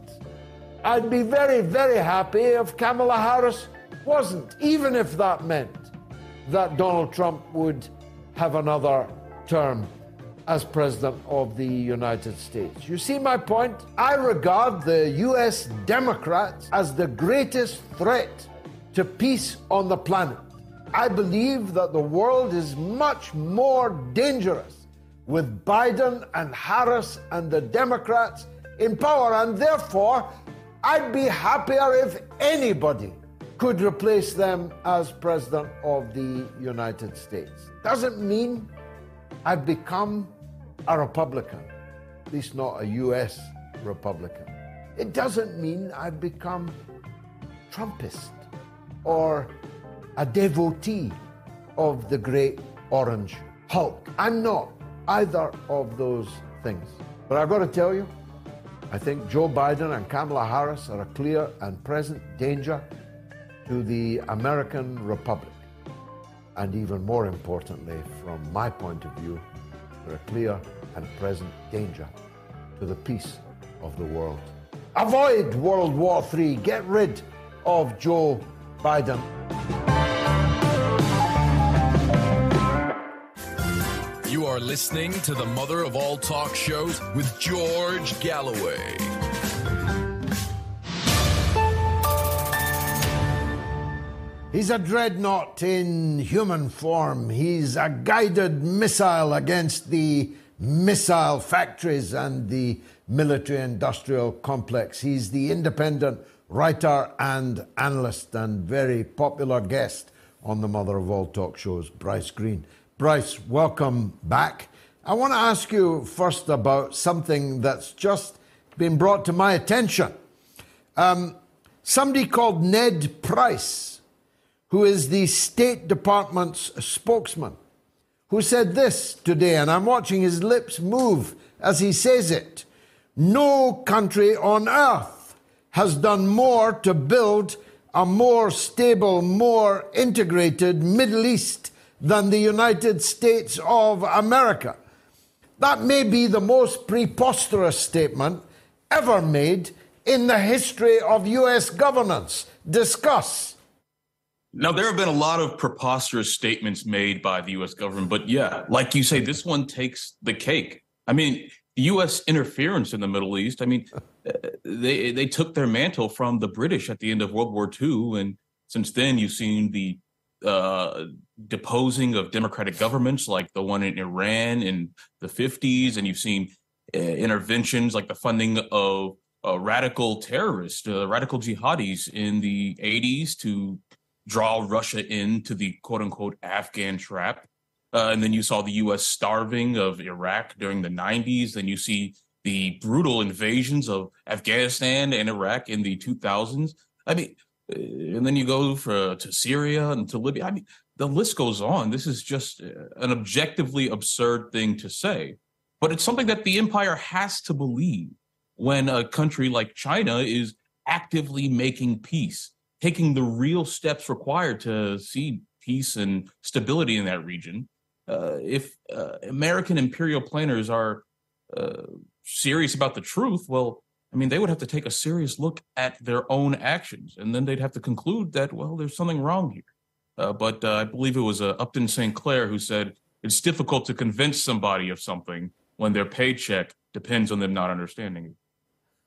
I'd be very, very happy if Kamala Harris wasn't, even if that meant that Donald Trump would have another term as President of the United States. You see my point? I regard the US Democrats as the greatest threat to peace on the planet. I believe that the world is much more dangerous with Biden and Harris and the Democrats in power, and therefore, I'd be happier if anybody could replace them as President of the United States. Doesn't mean I've become a Republican, at least not a US Republican. It doesn't mean I've become Trumpist or a devotee of the great orange Hulk. I'm not either of those things. But I've got to tell you, I think Joe Biden and Kamala Harris are a clear and present danger to the American Republic. And even more importantly, from my point of view, they're a clear and present danger to the peace of the world. Avoid World War III. Get rid of Joe Biden. You are listening to the mother of all talk shows with George Galloway. He's a dreadnought in human form. He's a guided missile against the missile factories and the military industrial complex. He's the independent writer and analyst and very popular guest on the mother of all talk shows, Bryce Greene. Bryce, welcome back. I want to ask you first about something that's just been brought to my attention. Um, somebody called Ned Price, who is the State Department's spokesman, who said this today, and I'm watching his lips move as he says it. No country on earth has done more to build a more stable, more integrated Middle East than the United States of America. That may be the most preposterous statement ever made in the history of U.S. governance. Discuss. Now, there have been a lot of preposterous statements made by the U.S. government, but yeah, like you say, this one takes the cake. I mean, U.S. interference in the Middle East. I mean, [LAUGHS] they they took their mantle from the British at the end of World War II, and since then you've seen the uh, deposing of democratic governments like the one in Iran in the 50s, and you've seen uh, interventions like the funding of uh, radical terrorists, uh, radical jihadis in the 80s to draw Russia into the quote unquote Afghan trap. Uh, and then you saw the U.S. starving of Iraq during the 90s. Then you see the brutal invasions of Afghanistan and Iraq in the 2000s. I mean, uh, and then you go for to Syria and to Libya. I mean, the list goes on. This is just uh, an objectively absurd thing to say, but it's something that the empire has to believe when a country like China is actively making peace, taking the real steps required to see peace and stability in that region. Uh, if uh, American imperial planners are uh, serious about the truth, well, I mean, they would have to take a serious look at their own actions, and then they'd have to conclude that, well, there's something wrong here. Uh, but uh, I believe it was uh, Upton Sinclair who said it's difficult to convince somebody of something when their paycheck depends on them not understanding it.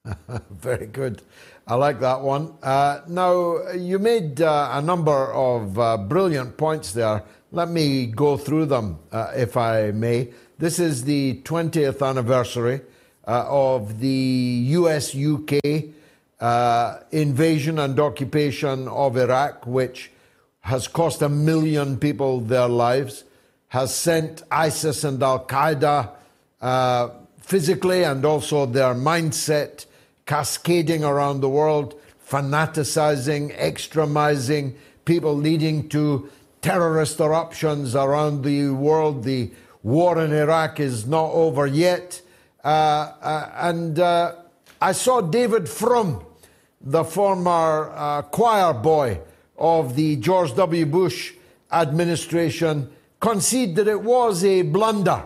[LAUGHS] Very good. I like that one. Uh, now, you made uh, a number of uh, brilliant points there. Let me go through them, if I may. This is the 20th anniversary uh, of the US UK uh, invasion and occupation of Iraq, which has cost a million people their lives, has sent ISIS and Al Qaeda uh, physically and also their mindset cascading around the world, fanaticizing, extremizing people, leading to terrorist eruptions around the world. The war in Iraq is not over yet. Uh, uh, and uh, I saw David Frum, the former uh, choir boy of the George W. Bush administration, concede that it was a blunder.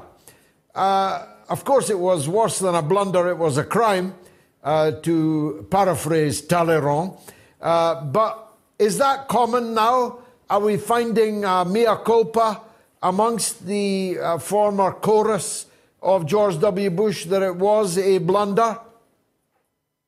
Uh, of course, it was worse than a blunder, it was a crime, uh, to paraphrase Talleyrand. but is that common now? Are we finding mea culpa amongst the former chorus of George W. Bush that it was a blunder?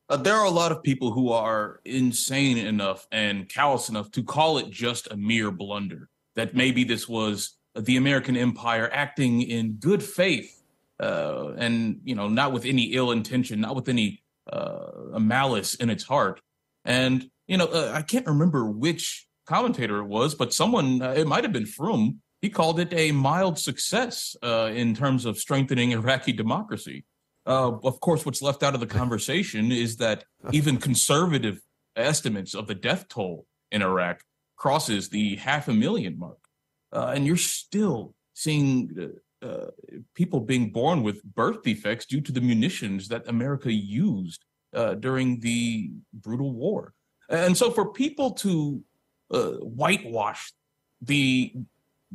Uh, there are a lot of people who are insane enough and callous enough to call it just a mere blunder. That maybe this was the American empire acting in good faith uh, and, you know, not with any ill intention, not with any uh, malice in its heart. And, you know, uh, I can't remember which commentator it was, but someone, uh, it might have been Frum, he called it a mild success uh, in terms of strengthening [LAUGHS] Iraqi democracy. Uh, of course, what's left out of the [LAUGHS] conversation is that even conservative estimates of the death toll in Iraq crosses the half a million mark. Uh, and you're still seeing uh, uh, people being born with birth defects due to the munitions that America used uh, during the brutal war. And so for people to whitewash the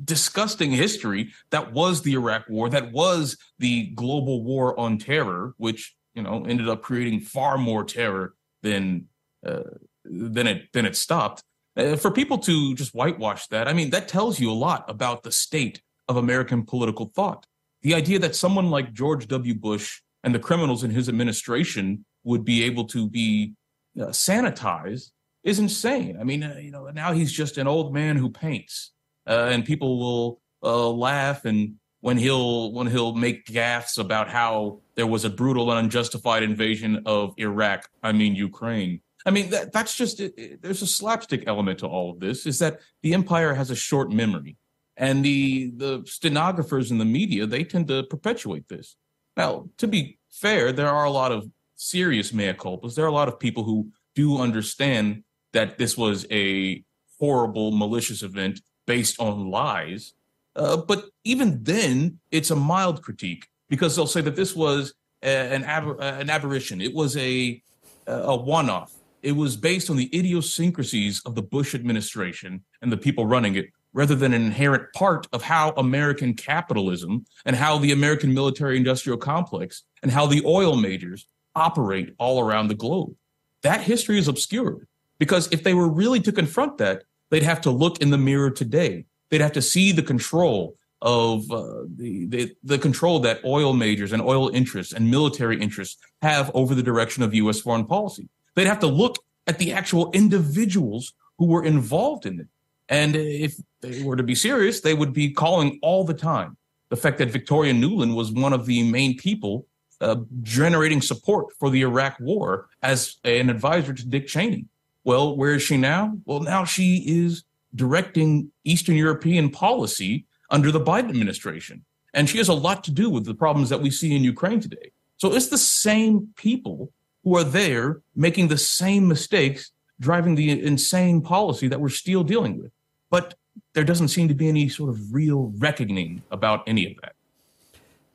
disgusting history that was the Iraq War, that was the global war on terror, which you know ended up creating far more terror than uh, than it than it stopped. Uh, for people to just whitewash that, I mean, that tells you a lot about the state of American political thought. The idea that someone like George W. Bush and the criminals in his administration would be able to be uh, sanitized is insane. I mean, uh, you know, now he's just an old man who paints uh, and people will uh, laugh and when he'll when he'll make gaffes about how there was a brutal and unjustified invasion of Iraq, I mean Ukraine. I mean that that's just it, it, there's a slapstick element to all of this. Is that the empire has a short memory, and the the stenographers in the media they tend to perpetuate this. Now, to be fair, there are a lot of serious mea culpas. There are a lot of people who do understand that this was a horrible, malicious event based on lies. Uh, but even then, it's a mild critique because they'll say that this was a, an, aber, an aberration. It was a, a one off. It was based on the idiosyncrasies of the Bush administration and the people running it, rather than an inherent part of how American capitalism and how the American military industrial complex and how the oil majors operate all around the globe. That history is obscured because if they were really to confront that, they'd have to look in the mirror today. They'd have to see the control of uh, the, the, the control that oil majors and oil interests and military interests have over the direction of U.S. foreign policy. They'd have to look at the actual individuals who were involved in it. And if they were to be serious, they would be calling all the time the fact that Victoria Nuland was one of the main people uh, generating support for the Iraq war as an advisor to Dick Cheney. Well, where is she now? Well, now she is directing Eastern European policy under the Biden administration. And she has a lot to do with the problems that we see in Ukraine today. So it's the same people who are there making the same mistakes, driving the insane policy that we're still dealing with. But there doesn't seem to be any sort of real reckoning about any of that.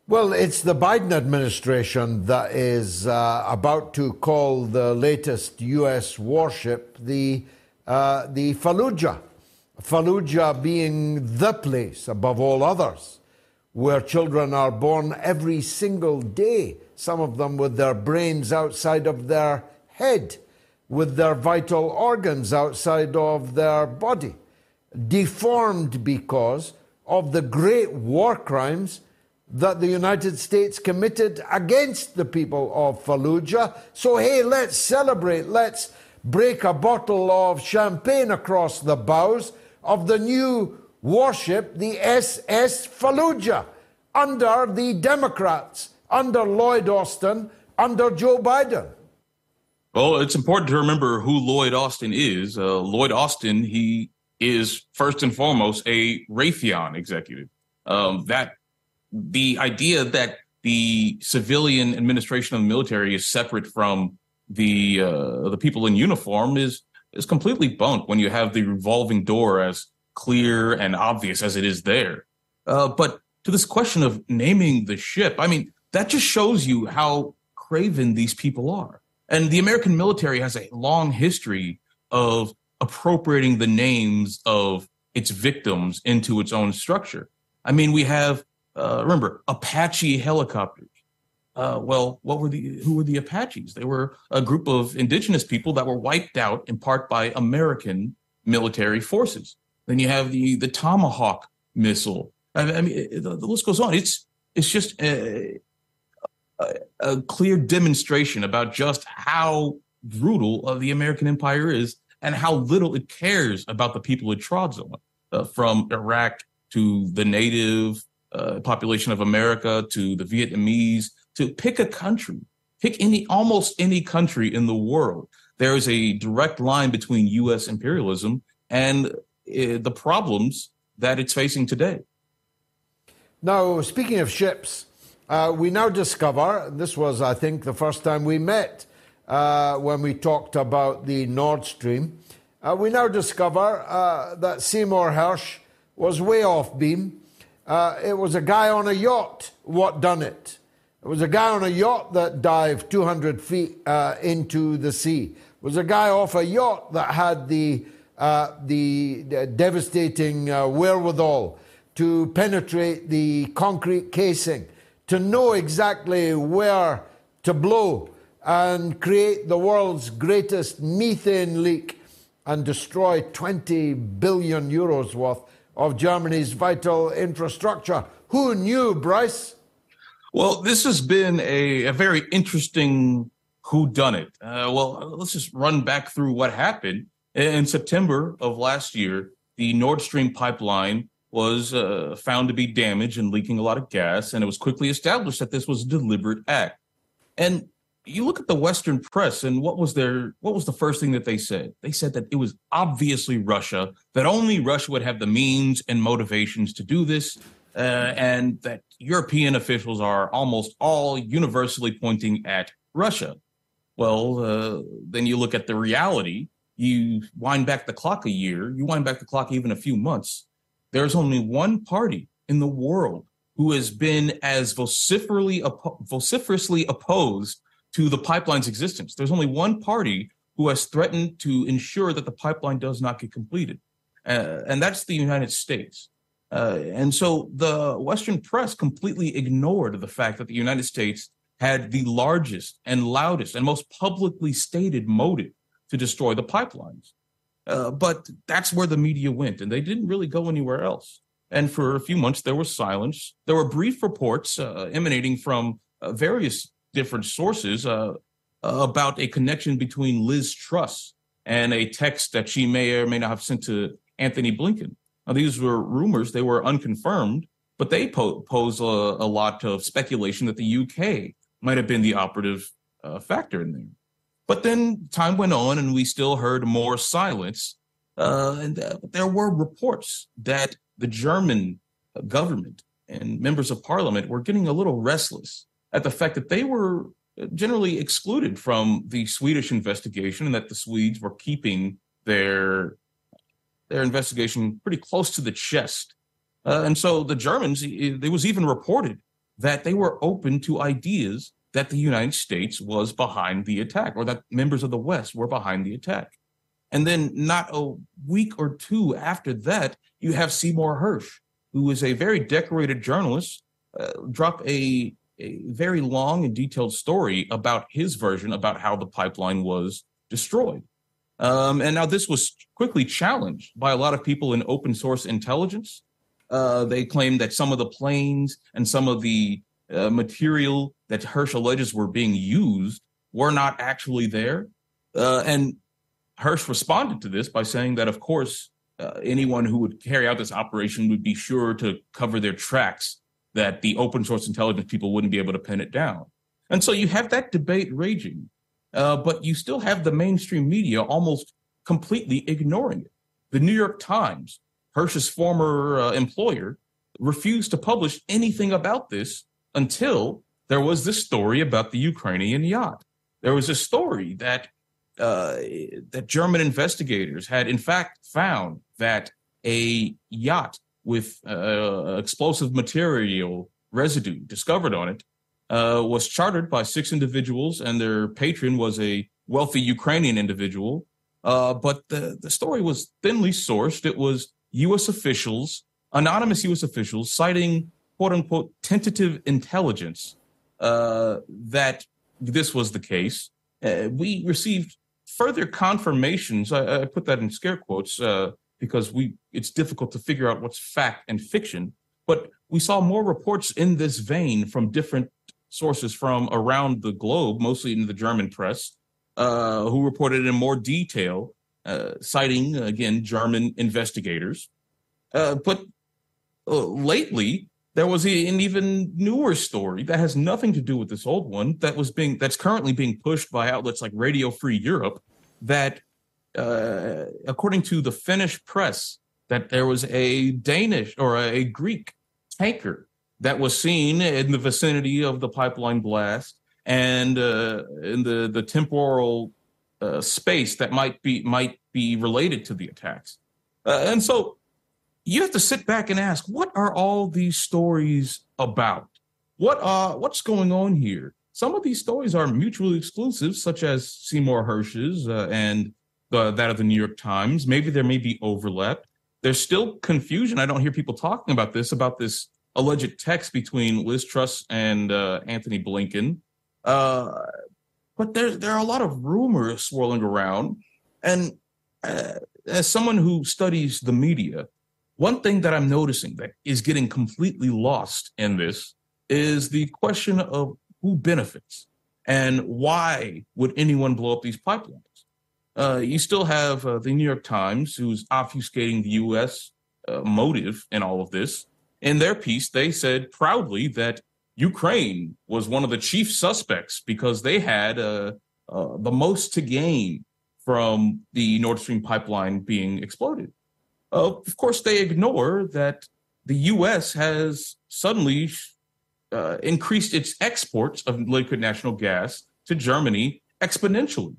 Well, it's the Biden administration that is uh, about to call the latest U.S. warship the, uh, the Fallujah. Fallujah being the place above all others where children are born every single day, some of them with their brains outside of their head, with their vital organs outside of their body, deformed because of the great war crimes that the United States committed against the people of Fallujah. So, hey, let's celebrate. Let's break a bottle of champagne across the bows of the new warship, the SS Fallujah, under the Democrats, under Lloyd Austin, under Joe Biden. Well, it's important to remember who Lloyd Austin is. Uh, Lloyd Austin, he is first and foremost a Raytheon executive. Um, that the idea that the civilian administration of the military is separate from the uh, the people in uniform is is completely bunk when you have the revolving door as clear and obvious as it is there. Uh, but to this question of naming the ship. I mean, that just shows you how craven these people are. And the American military has a long history of appropriating the names of its victims into its own structure. I mean, we have uh, remember Apache helicopters. Uh, well, what were the who were the Apaches? They were a group of indigenous people that were wiped out in part by American military forces. Then you have the the Tomahawk missile. I, I mean, the, the, list goes on. It's it's just a, a, a clear demonstration about just how brutal uh, the American empire is and how little it cares about the people it trods on, uh, from Iraq to the native uh, population of America to the Vietnamese to pick a country, pick any almost any country in the world. There is a direct line between U.S. imperialism and uh, the problems that it's facing today. Now, speaking of ships, uh, we now discover this was, I think, the first time we met uh, when we talked about the Nord Stream. Uh, we now discover uh, that Seymour Hersh was way off beam. Uh, it was a guy on a yacht what done it. It was a guy on a yacht that dived 200 feet uh, into the sea. It was a guy off a yacht that had the, uh, the devastating wherewithal to penetrate the concrete casing, to know exactly where to blow and create the world's greatest methane leak and destroy 20 billion euros worth of Germany's vital infrastructure. Who knew, Bryce? Well, this has been a, a very interesting who done it. Uh, well, let's just run back through what happened. In September of last year, the Nord Stream pipeline was uh, found to be damaged and leaking a lot of gas, and it was quickly established that this was a deliberate act. And you look at the Western press and what was their what was the first thing that they said? They said that it was obviously Russia, that only Russia would have the means and motivations to do this, uh, and that European officials are almost all universally pointing at Russia. Well, uh, then you look at the reality. You wind back the clock a year. You wind back the clock even a few months. There's only one party in the world who has been as vociferously, vociferously opposed to the pipeline's existence. There's only one party who has threatened to ensure that the pipeline does not get completed, uh, and that's the United States. Uh, and so the Western press completely ignored the fact that the United States had the largest and loudest and most publicly stated motive to destroy the pipelines. Uh, but that's where the media went, and they didn't really go anywhere else. And for a few months, there was silence. There were brief reports uh, emanating from uh, various different sources uh, about a connection between Liz Truss and a text that she may or may not have sent to Antony Blinken. Now, these were rumors; they were unconfirmed, but they po- pose a, a, lot of speculation that the UK might have been the operative uh, factor in there. But then time went on, and we still heard more silence. Uh, and uh, there were reports that the German government and members of parliament were getting a little restless at the fact that they were generally excluded from the Swedish investigation and that the Swedes were keeping their their investigation pretty close to the chest. Uh, and so the Germans, it was even reported that they were open to ideas that the United States was behind the attack or that members of the West were behind the attack. And then not a week or two after that, you have Seymour Hersh, who is a very decorated journalist, uh, drop a a very long and detailed story about his version about how the pipeline was destroyed. Um, and now this was quickly challenged by a lot of people in open source intelligence. Uh, they claimed that some of the planes and some of the uh, material that Hersh alleges were being used were not actually there. Uh, and Hersh responded to this by saying that, of course, uh, anyone who would carry out this operation would be sure to cover their tracks that the open source intelligence people wouldn't be able to pin it down. And so you have that debate raging, uh, but you still have the mainstream media almost completely ignoring it. The New York Times, Hersh's former uh, employer, refused to publish anything about this until there was this story about the Ukrainian yacht. There was a story that uh, that German investigators had in fact found that a yacht with uh, explosive material residue discovered on it uh, was chartered by six individuals, and their patron was a wealthy Ukrainian individual. Uh, but the, the story was thinly sourced. It was U.S. officials, anonymous U.S. officials, citing quote unquote tentative intelligence uh, that this was the case. Uh, we received further confirmations. I, I, put that in scare quotes uh, because we it's difficult to figure out what's fact and fiction. But we saw more reports in this vein from different sources from around the globe, mostly in the German press, uh, who reported in more detail, uh, citing again German investigators. Uh, but uh, lately, there was an even newer story that has nothing to do with this old one that was being that's currently being pushed by outlets like Radio Free Europe. That, uh, according to the Finnish press, that there was a Danish or a Greek tanker that was seen in the vicinity of the pipeline blast and uh, in the the temporal uh, space that might be might be related to the attacks. Uh, and so you have to sit back and ask, what are all these stories about? What uh what's going on here? Some of these stories are mutually exclusive, such as Seymour Hersh's uh, and the, that of the New York Times. Maybe there may be overlap. There's still confusion. I don't hear people talking about this about this alleged text between Liz Truss and uh, Antony Blinken. Uh, but there there are a lot of rumors swirling around, and uh, as someone who studies the media, one thing that I'm noticing that is getting completely lost in this is the question of who benefits and why would anyone blow up these pipelines. Uh, you still have uh, the New York Times, who's obfuscating the U.S. Uh, motive in all of this. In their piece, they said proudly that Ukraine was one of the chief suspects because they had uh, uh, the most to gain from the Nord Stream pipeline being exploded. Of course, they ignore that the U.S. has suddenly increased its exports of liquid natural gas to Germany exponentially.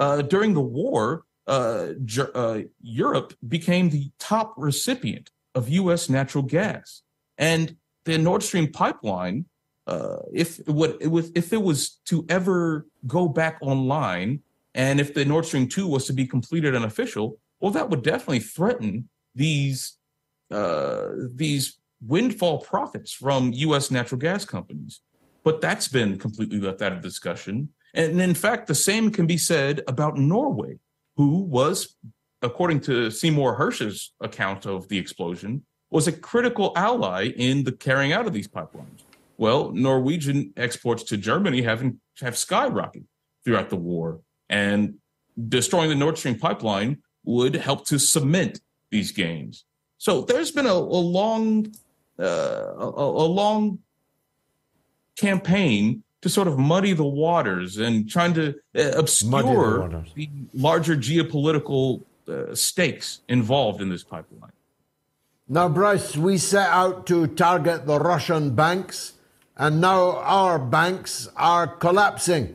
Uh, during the war, uh, uh, Europe became the top recipient of U.S. natural gas, and the Nord Stream pipeline, uh, if it was, if it was to ever go back online, and if the Nord Stream two was to be completed and official, well, that would definitely threaten these uh, these windfall profits from U.S. natural gas companies. But that's been completely left out of discussion. And in fact, the same can be said about Norway, who was, according to Seymour Hersh's account of the explosion, was a critical ally in the carrying out of these pipelines. Well, Norwegian exports to Germany have have skyrocketed throughout the war, and destroying the Nord Stream pipeline would help to cement these gains. So there's been a, a long, uh, a, a long campaign to sort of muddy the waters and trying to uh, obscure the, the, larger geopolitical uh, stakes involved in this pipeline. Now, Bryce, we set out to target the Russian banks, and now our banks are collapsing.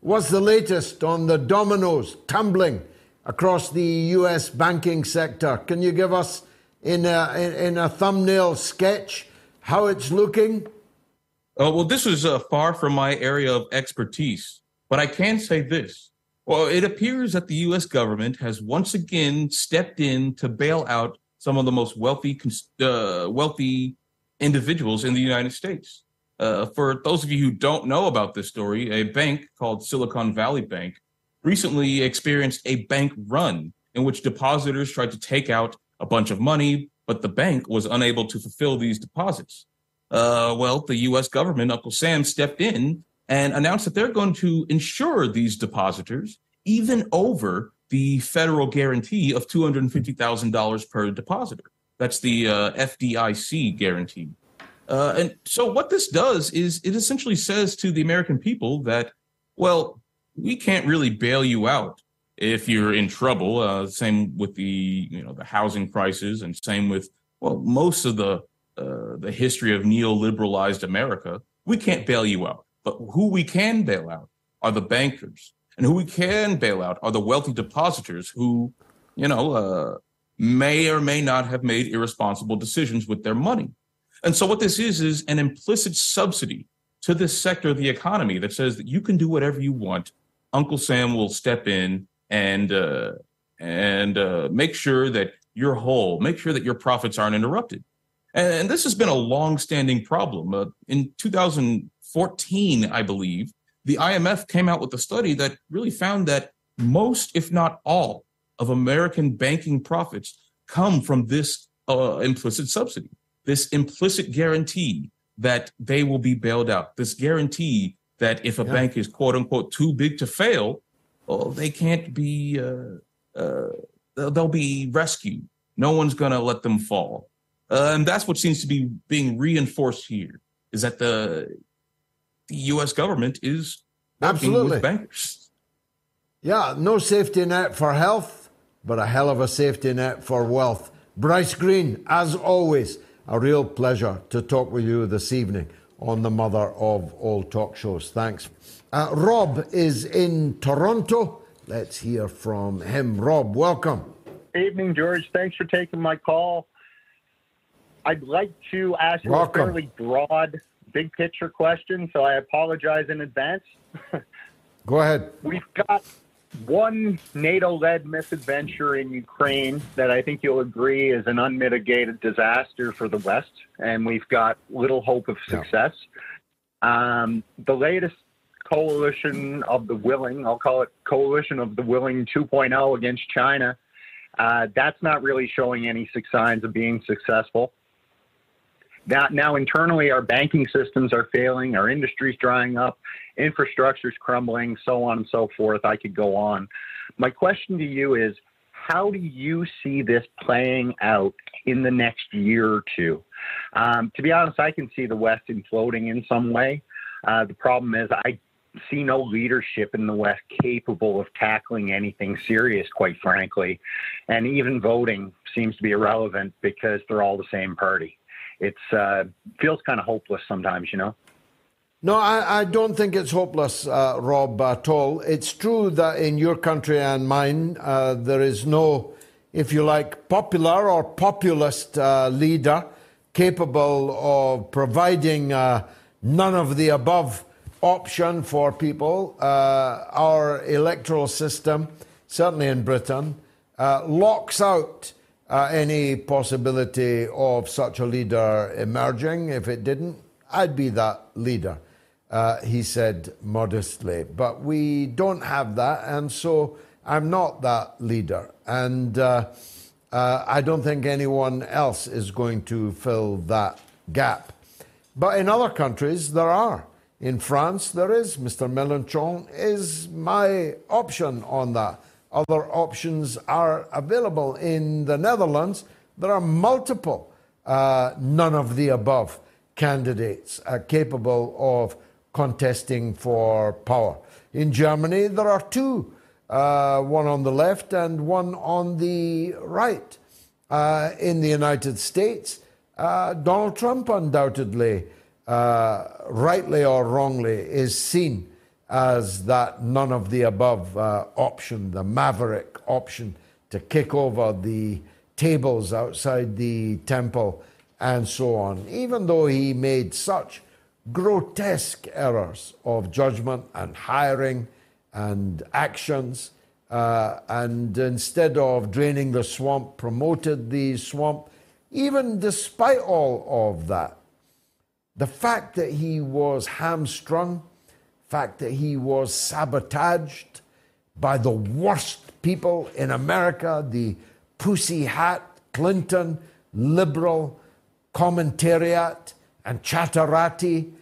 What's the latest on the dominoes tumbling across the US banking sector. Can you give us, in a, in a thumbnail sketch, how it's looking? Uh, well, this is uh, far from my area of expertise, but I can say this. Well, it appears that the U.S. government has once again stepped in to bail out some of the most wealthy, uh, wealthy individuals in the United States. Uh, for those of you who don't know about this story, a bank called Silicon Valley Bank recently experienced a bank run in which depositors tried to take out a bunch of money, but the bank was unable to fulfill these deposits. Uh, well, the U.S. government, Uncle Sam, stepped in and announced that they're going to insure these depositors even over the federal guarantee of $250,000 per depositor. That's the uh, FDIC guarantee. Uh, and so, what this does is it essentially says to the American people that, well, we can't really bail you out if you're in trouble. Uh, same with the you know the housing crisis, and same with well most of the uh, the history of neoliberalized America. We can't bail you out, but who we can bail out are the bankers, and who we can bail out are the wealthy depositors who you know uh, may or may not have made irresponsible decisions with their money. And so what this is is an implicit subsidy to this sector of the economy that says that you can do whatever you want. Uncle Sam will step in and uh, and uh, make sure that you're whole, make sure that your profits aren't interrupted. And, and this has been a long-standing problem. Uh, in 2014, I believe, the IMF came out with a study that really found that most, if not all, of American banking profits come from this uh, implicit subsidy, this implicit guarantee that they will be bailed out, this guarantee that if a yeah. bank is quote unquote too big to fail, well, they can't be, uh, uh, they'll be rescued. No one's going to let them fall. Uh, and that's what seems to be being reinforced here is that the, the U.S. government is working Absolutely. with bankers. Yeah, no safety net for health, but a hell of a safety net for wealth. Bryce Greene, as always, a real pleasure to talk with you this evening on the mother of all talk shows. Thanks. Uh, Rob is in Toronto. Let's hear from him. Rob, welcome. Evening, George. Thanks for taking my call. I'd like to ask you welcome. a fairly broad, big picture question, so I apologize in advance. [LAUGHS] Go ahead. We've got one NATO led misadventure in Ukraine that I think you'll agree is an unmitigated disaster for the West, and we've got little hope of success. Yeah. Um, the latest coalition of the willing, I'll call it coalition of the willing 2.0 against China, uh, that's not really showing any signs of being successful. Now, now internally, our banking systems are failing, our industry's drying up, infrastructure's crumbling, so on and so forth. I could go on. My question to you is how do you see this playing out in the next year or two? Um, to be honest, I can see the West imploding in some way. Uh, the problem is, I see no leadership in the West capable of tackling anything serious, quite frankly. And even voting seems to be irrelevant because they're all the same party it's uh, feels kind of hopeless sometimes, you know. No, I, I don't think it's hopeless, uh, Rob, at all. It's true that in your country and mine, uh, there is no, if you like, popular or populist uh, leader capable of providing uh, none of the above option for people. Uh, our electoral system, certainly in Britain, locks out uh, any possibility of such a leader emerging. If it didn't, I'd be that leader, uh, he said modestly. But we don't have that, and so I'm not that leader. And uh, uh I don't think anyone else is going to fill that gap. But in other countries, there are. In France, there is. Mr. Mélenchon is my option on that. Other options are available. In the Netherlands, there are multiple uh, none of the above candidates uh, capable of contesting for power. In Germany, there are two uh, one on the left and one on the right. Uh, in the United States, uh, Donald Trump undoubtedly, uh, rightly or wrongly, is seen as that none of the above uh, option, the maverick option to kick over the tables outside the temple and so on, even though he made such grotesque errors of judgment and hiring and actions. Uh, and instead of draining the swamp, promoted the swamp, even despite all of that. The fact that he was hamstrung fact that he was sabotaged by the worst people in America, the pussy hat, Clinton, liberal commentariat, and chatterati,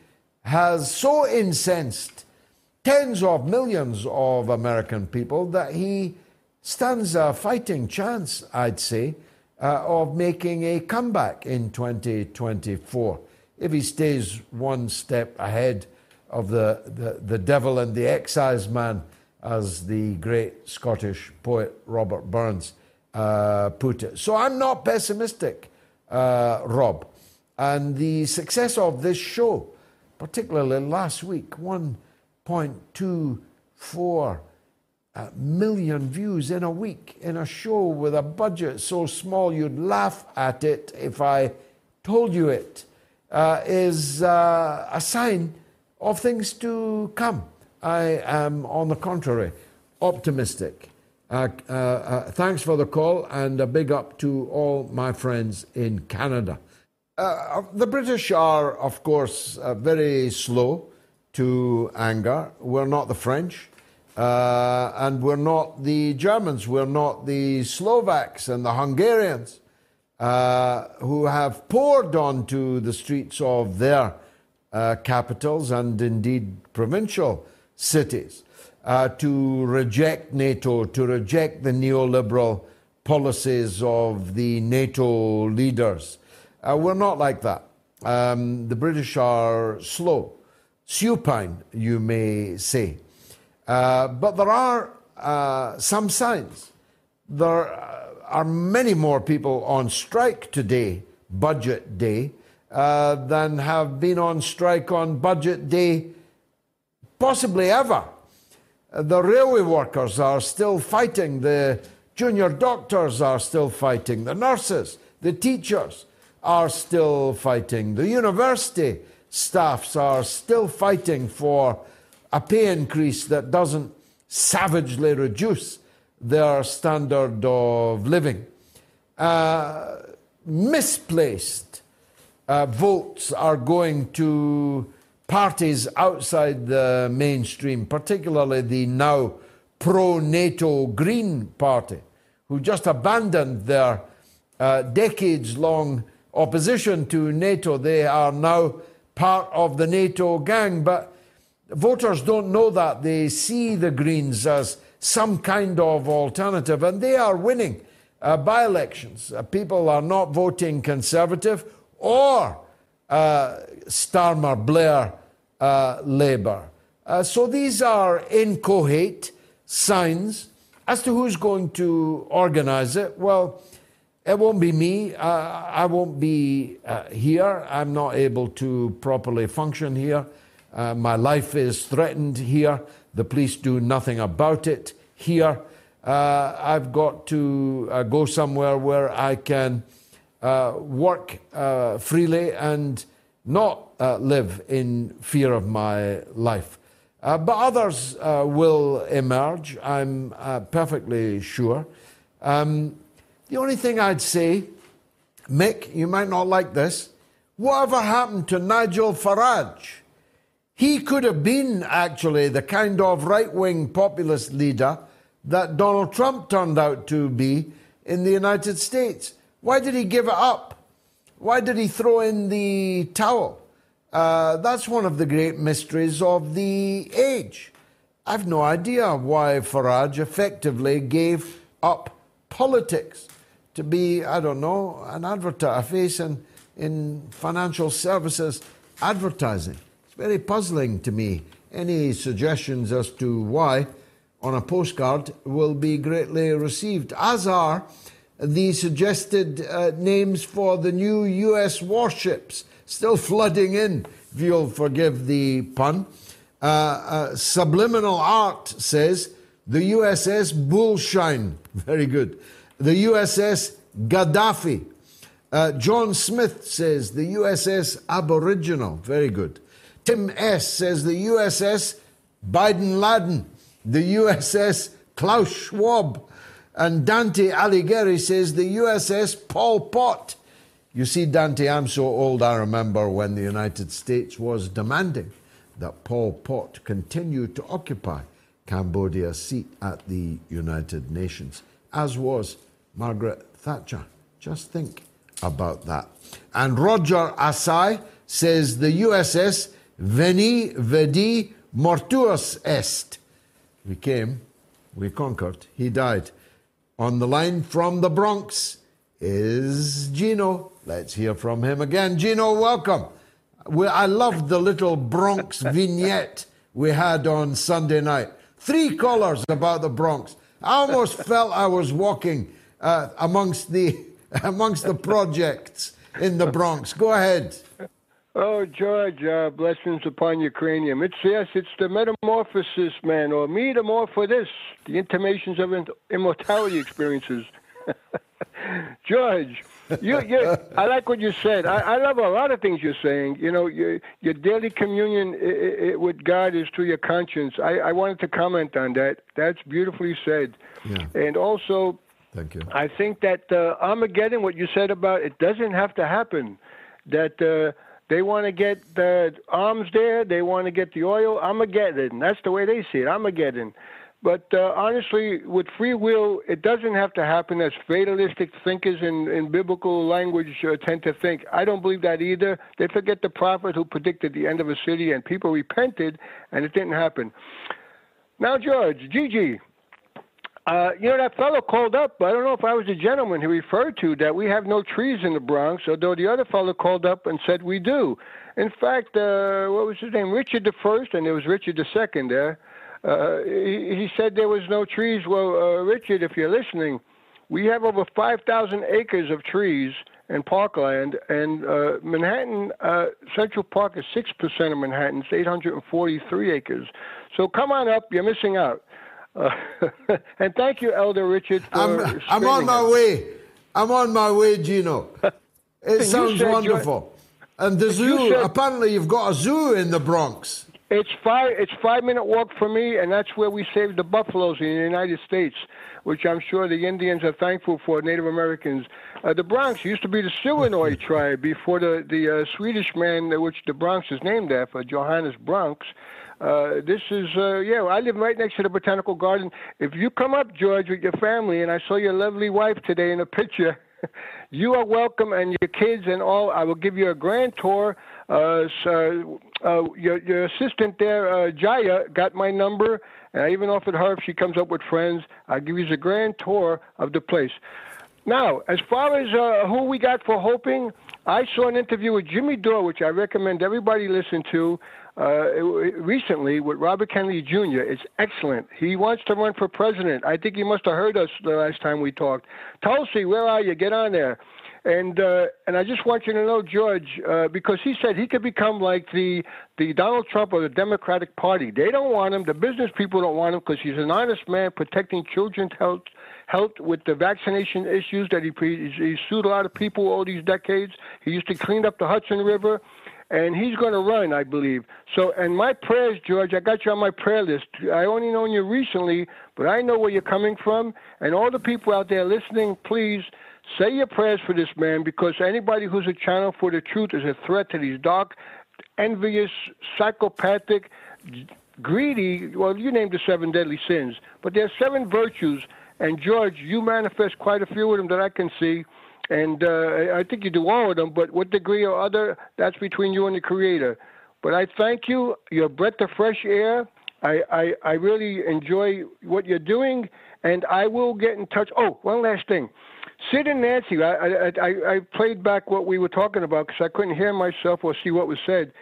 has so incensed tens of millions of American people that he stands a fighting chance, I'd say, uh, of making a comeback in 2024 if he stays one step ahead of the, the, the devil and the exciseman, as the great Scottish poet Robert Burns uh, put it. So I'm not pessimistic, uh, Rob. And the success of this show, particularly last week, 1.24 million views in a week in a show with a budget so small you'd laugh at it if I told you it, uh, is uh, a sign of things to come. I am, on the contrary, optimistic. Uh, uh, uh thanks for the call and a big up to all my friends in Canada. Uh, the British are, of course, very slow to anger. We're not the French. Uh, and we're not the Germans, we're not the Slovaks and the Hungarians uh, who have poured onto the streets of their uh, capitals and indeed provincial cities uh, to reject NATO, to reject the neoliberal policies of the NATO leaders. Uh, we're not like that. Um, the British are slow, supine, you may say. Uh, but there are uh, some signs. There are many more people on strike today, budget day, uh, than have been on strike on budget day possibly ever. The railway workers are still fighting, the junior doctors are still fighting, the nurses, the teachers are still fighting, the university staffs are still fighting for a pay increase that doesn't savagely reduce their standard of living. Uh, misplaced uh, votes are going to parties outside the mainstream, particularly the now pro NATO Green Party, who just abandoned their uh, decades long opposition to NATO. They are now part of the NATO gang, but Voters don't know that. They see the Greens as some kind of alternative, and they are winning uh, by elections. Uh, people are not voting Conservative or uh, Starmer Blair uh, Labour. Uh, so these are incoherent signs as to who's going to organise it. Well, it won't be me. Uh, I won't be here. I'm not able to properly function here. Uh, my life is threatened here. The police do nothing about it here. Uh, I've got to uh, go somewhere where I can uh, work uh, freely and not uh, live in fear of my life. but others will emerge, I'm perfectly sure. Um, the only thing I'd say, Mick, you might not like this, whatever happened to Nigel Farage? He could have been actually the kind of right wing populist leader that Donald Trump turned out to be in the United States. Why did he give it up? Why did he throw in the towel? Uh, that's one of the great mysteries of the age. I've no idea why Farage effectively gave up politics to be, I don't know, an advertiser, a face in, in financial services advertising It's very puzzling to me. Any suggestions as to why on a postcard will be greatly received, as are the suggested uh, names for the new US warships still flooding in, if you'll forgive the pun. Uh, uh, subliminal Art says the USS Bullshine, [LAUGHS] very good. The USS Gaddafi. Uh, John Smith says the USS Aboriginal, very good. Tim S. says the USS Biden Laden, the USS Klaus Schwab, and Dante Alighieri says the USS Pol Pot. You see, Dante, I'm so old, I remember when the United States was demanding that Pol Pot continue to occupy Cambodia's seat at the United Nations, as was Margaret Thatcher. Just think about that. And Roger Asai says the USS Veni, vidi, mortuus est. We came, we conquered, he died. On the line from the Bronx is Gino. Let's hear from him again. Gino, welcome. I loved the little Bronx [LAUGHS] vignette we had on Sunday night. Three callers about the Bronx. I almost [LAUGHS] felt I was walking uh, amongst the [LAUGHS] amongst the projects in the Bronx. Go ahead. Oh, George, uh, blessings upon Ukrainian. It's yes, it's the metamorphosis, man, or metamorphosis, the for this. The intimations of immortality experiences. [LAUGHS] George, you, you, I like what you said. I, I love a lot of things you're saying. You know, your, your daily communion it, it, with God is through your conscience. I, I wanted to comment on that. That's beautifully said. Yeah. And also, Thank you. I think that uh, Armageddon, what you said about it, doesn't have to happen. That uh, they want to get the arms there, they want to get the oil. Armageddon. That's the way they see it. Armageddon. But uh, honestly, with free will, it doesn't have to happen as fatalistic thinkers in, in biblical language uh, tend to think. I don't believe that either. They forget the prophet who predicted the end of a city, and people repented, and it didn't happen. Now, George, Gigi, uh, you know, that fellow called up. I don't know if I was the gentleman he referred to that we have no trees in the Bronx, although the other fellow called up and said we do. In fact, uh, what was his name? Richard the First, and there was Richard the Second there. Uh, he, he said there was no trees. Well, uh, Richard, if you're listening, we have over 5,000 acres of trees and parkland, and uh, Manhattan Central Park is six percent of Manhattan. It's 843 acres. So come on up. You're missing out. Uh, [LAUGHS] and thank you, Elder Richard. I'm, I'm on my way. I'm on my way, Gino. [LAUGHS] It sounds wonderful. And the You zoo, said- apparently, you've got a zoo in the Bronx. It's five. It's five minute walk for me, and that's where we saved the buffaloes in the United States, which I'm sure the Indians are thankful for. Native Americans. Uh, the Bronx used to be the Siwanoy [LAUGHS] tribe before the the uh, Swedish man, which the Bronx is named after, Johannes Bronx. Uh, this is uh, yeah. I live right next to the botanical garden. If you come up, George, with your family, and I saw your lovely wife today in a picture. [LAUGHS] You are welcome, and your kids and all. I will give you a grand tour. Uh, so, uh, your your assistant there, uh, Jaya, got my number, and I even offered her if she comes up with friends, I'll give you a grand tour of the place. Now, as far as uh, who we got for hoping, I saw an interview with Jimmy Dore, which I recommend everybody listen to uh, recently with Robert Kennedy Jr. It's excellent. He wants to run for president. I think he must have heard us the last time we talked. Tulsi, where are you? Get on there. And uh, and I just want you to know, George, uh, because he said he could become like the the Donald Trump of the Democratic Party. They don't want him. The business people don't want him because he's an honest man protecting children's health health with the vaccination issues that he he sued a lot of people all these decades. He used to clean up the Hudson River and he's going to run, I believe. So, and my prayers, George, I got you on my prayer list. I only known you recently, but I know where you're coming from. And all the people out there listening, please say your prayers for this man because anybody who's a channel for the truth is a threat to these dark, envious, psychopathic, greedy. Well, you named the seven deadly sins, but there are seven virtues. And George, you manifest quite a few of them that I can see and uh, I think you do all of them. But what degree or other, that's between you and the Creator. But I thank you. Your breath of fresh air. I, I, I really enjoy what you're doing, and I will get in touch. Oh, one last thing. Sid and Nancy, I, I, I, played back what we were talking about because I couldn't hear myself or see what was said.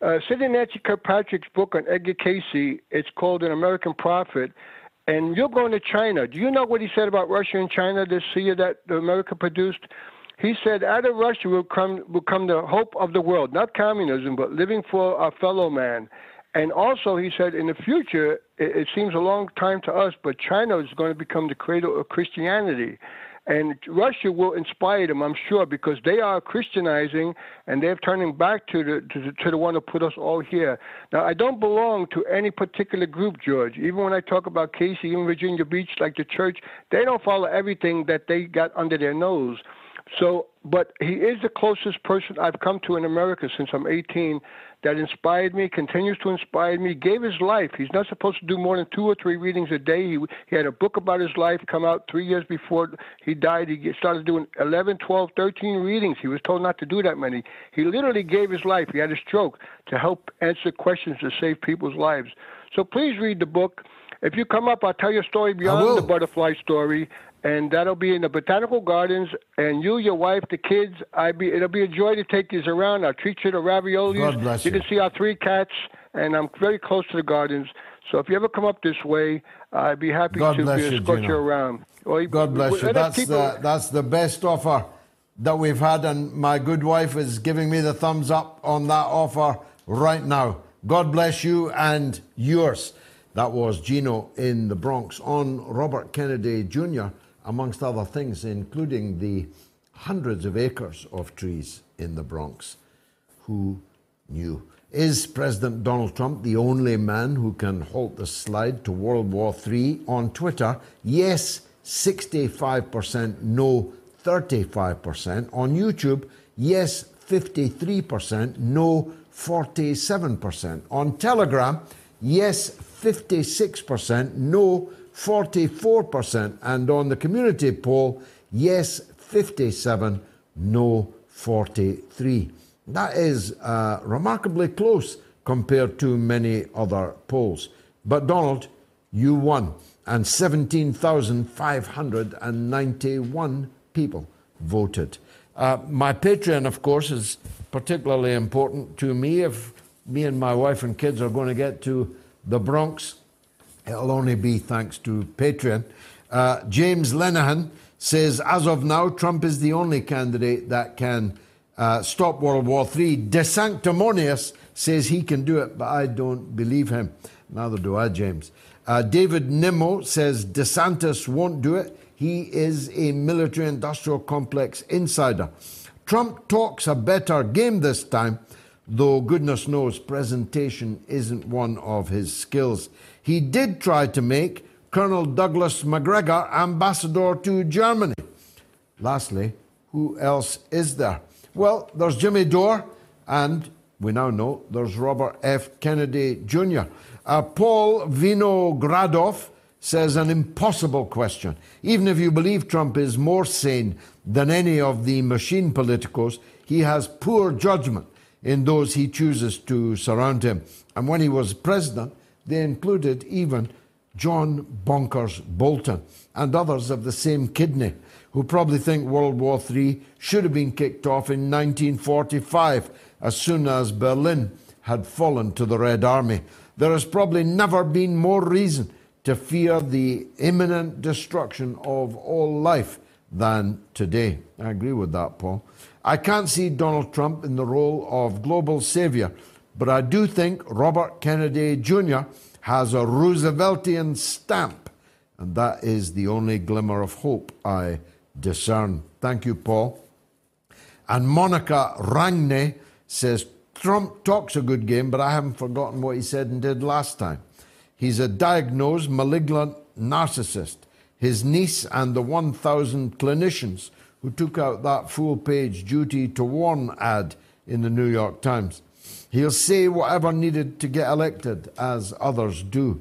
Uh, Sid and Nancy Kirkpatrick's book on Edgar Cayce, it's called An American Prophet and you're going to China. Do you know what he said about Russia and China this year that America produced? He said, out of Russia will come will come the hope of the world, not communism, but living for our fellow man. And also, he said, in the future, it, it seems a long time to us, but China is going to become the cradle of Christianity. And Russia will inspire them, I'm sure, because they are Christianizing and they're turning back to the, to the to the one who put us all here. Now, I don't belong to any particular group, George. Even when I talk about Cayce, even Virginia Beach, like the church, they don't follow everything that they got under their nose. So, but he is the closest person I've come to in America since I'm 18 that inspired me, continues to inspire me, gave his life. He's not supposed to do more than two or three readings a day. He, he had a book about his life come out three years before he died. He started doing 11, 12, 13 readings. He was told not to do that many. He literally gave his life. He had a stroke to help answer questions to save people's lives. So please read the book. If you come up, I'll tell you a story beyond the butterfly story, and that'll be in the botanical gardens. And you, your wife, the kids, I be it'll be a joy to take you around. I'll treat you to raviolis. God bless you you. can see our three cats, and I'm very close to the gardens. So if you ever come up this way, I'd be happy God to uh, bless be you, escort Gino. you around. Well, God bless you. Uh, us That's the, that's the best offer that we've had, and my good wife is giving me the thumbs up on that offer right now. God bless you and yours. That was Gino in the Bronx on Robert Kennedy Jr., amongst other things, including the hundreds of acres of trees in the Bronx. Who knew? Is President Donald Trump the only man who can halt the slide to World War III? On Twitter, yes, 65%, no, 35%. On YouTube, yes, 53%, no, 47%. On Telegram, yes, 56%, no, 44%. And on the community poll, yes, 57, no, 43. That is uh, remarkably close compared to many other polls. But Donald, you won, and 17,591 people voted. Uh, my Patreon, of course, is particularly important to me. If me and my wife and kids are going to get to the Bronx, it'll only be thanks to Patreon. Uh, James Lenahan says, as of now, Trump is the only candidate that can uh, stop World War III. DeSanctimonious says he can do it, but I don't believe him. Neither do I, James. Uh, David Nimmo says DeSantis won't do it. He is a military industrial complex insider. Trump talks a better game this time, though goodness knows presentation isn't one of his skills. He did try to make Colonel Douglas Macgregor ambassador to Germany. Lastly, who else is there? Well, there's Jimmy Dore, and we now know there's Robert F. Kennedy Jr. Uh, Paul Vinogradov says an impossible question. Even if you believe Trump is more sane than any of the machine politicos, he has poor judgment in those he chooses to surround him. And when he was president, they included even John Bonkers Bolton and others of the same kidney who probably think World War III should have been kicked off in 1945 as soon as Berlin had fallen to the Red Army. There has probably never been more reason to fear the imminent destruction of all life than today. I agree with that, Paul. I can't see Donald Trump in the role of global savior, but I do think Robert Kennedy Jr. has a Rooseveltian stamp, and that is the only glimmer of hope I discern. Thank you, Paul. And Monica Rangne says Trump talks a good game, but I haven't forgotten what he said and did last time. He's a diagnosed malignant narcissist. His niece and the 1,000 clinicians who took out that full page duty to warn ad in the New York Times. He'll say whatever needed to get elected, as others do.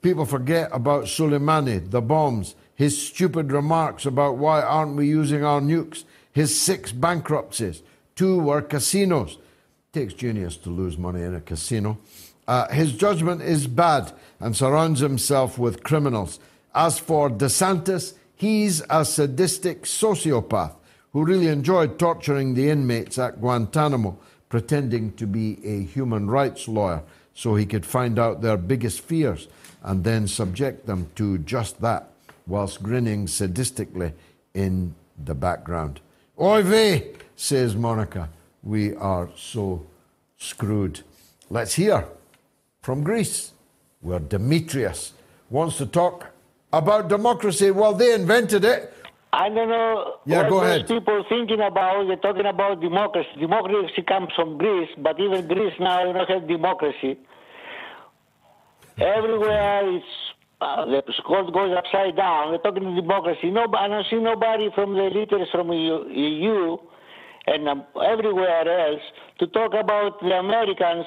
People forget about Soleimani, the bombs, his stupid remarks about why aren't we using our nukes, his six bankruptcies, two were casinos. Takes genius to lose money in a casino. Uh, his judgment is bad and surrounds himself with criminals. As for DeSantis, he's a sadistic sociopath who really enjoyed torturing the inmates at Guantanamo, pretending to be a human rights lawyer so he could find out their biggest fears and then subject them to just that whilst grinning sadistically in the background. Oy vey, says Monica. We are so screwed. Let's hear from Greece, where Demetrius wants to talk about democracy. Well, they invented it. I don't know Yeah, what go those ahead. people thinking about. They're talking about democracy. Democracy comes from Greece, but even Greece now you don't have democracy. Everywhere it's uh, the world goes upside down. They're talking democracy. No, I don't see nobody from the leaders from EU, EU and um, everywhere else to talk about the Americans.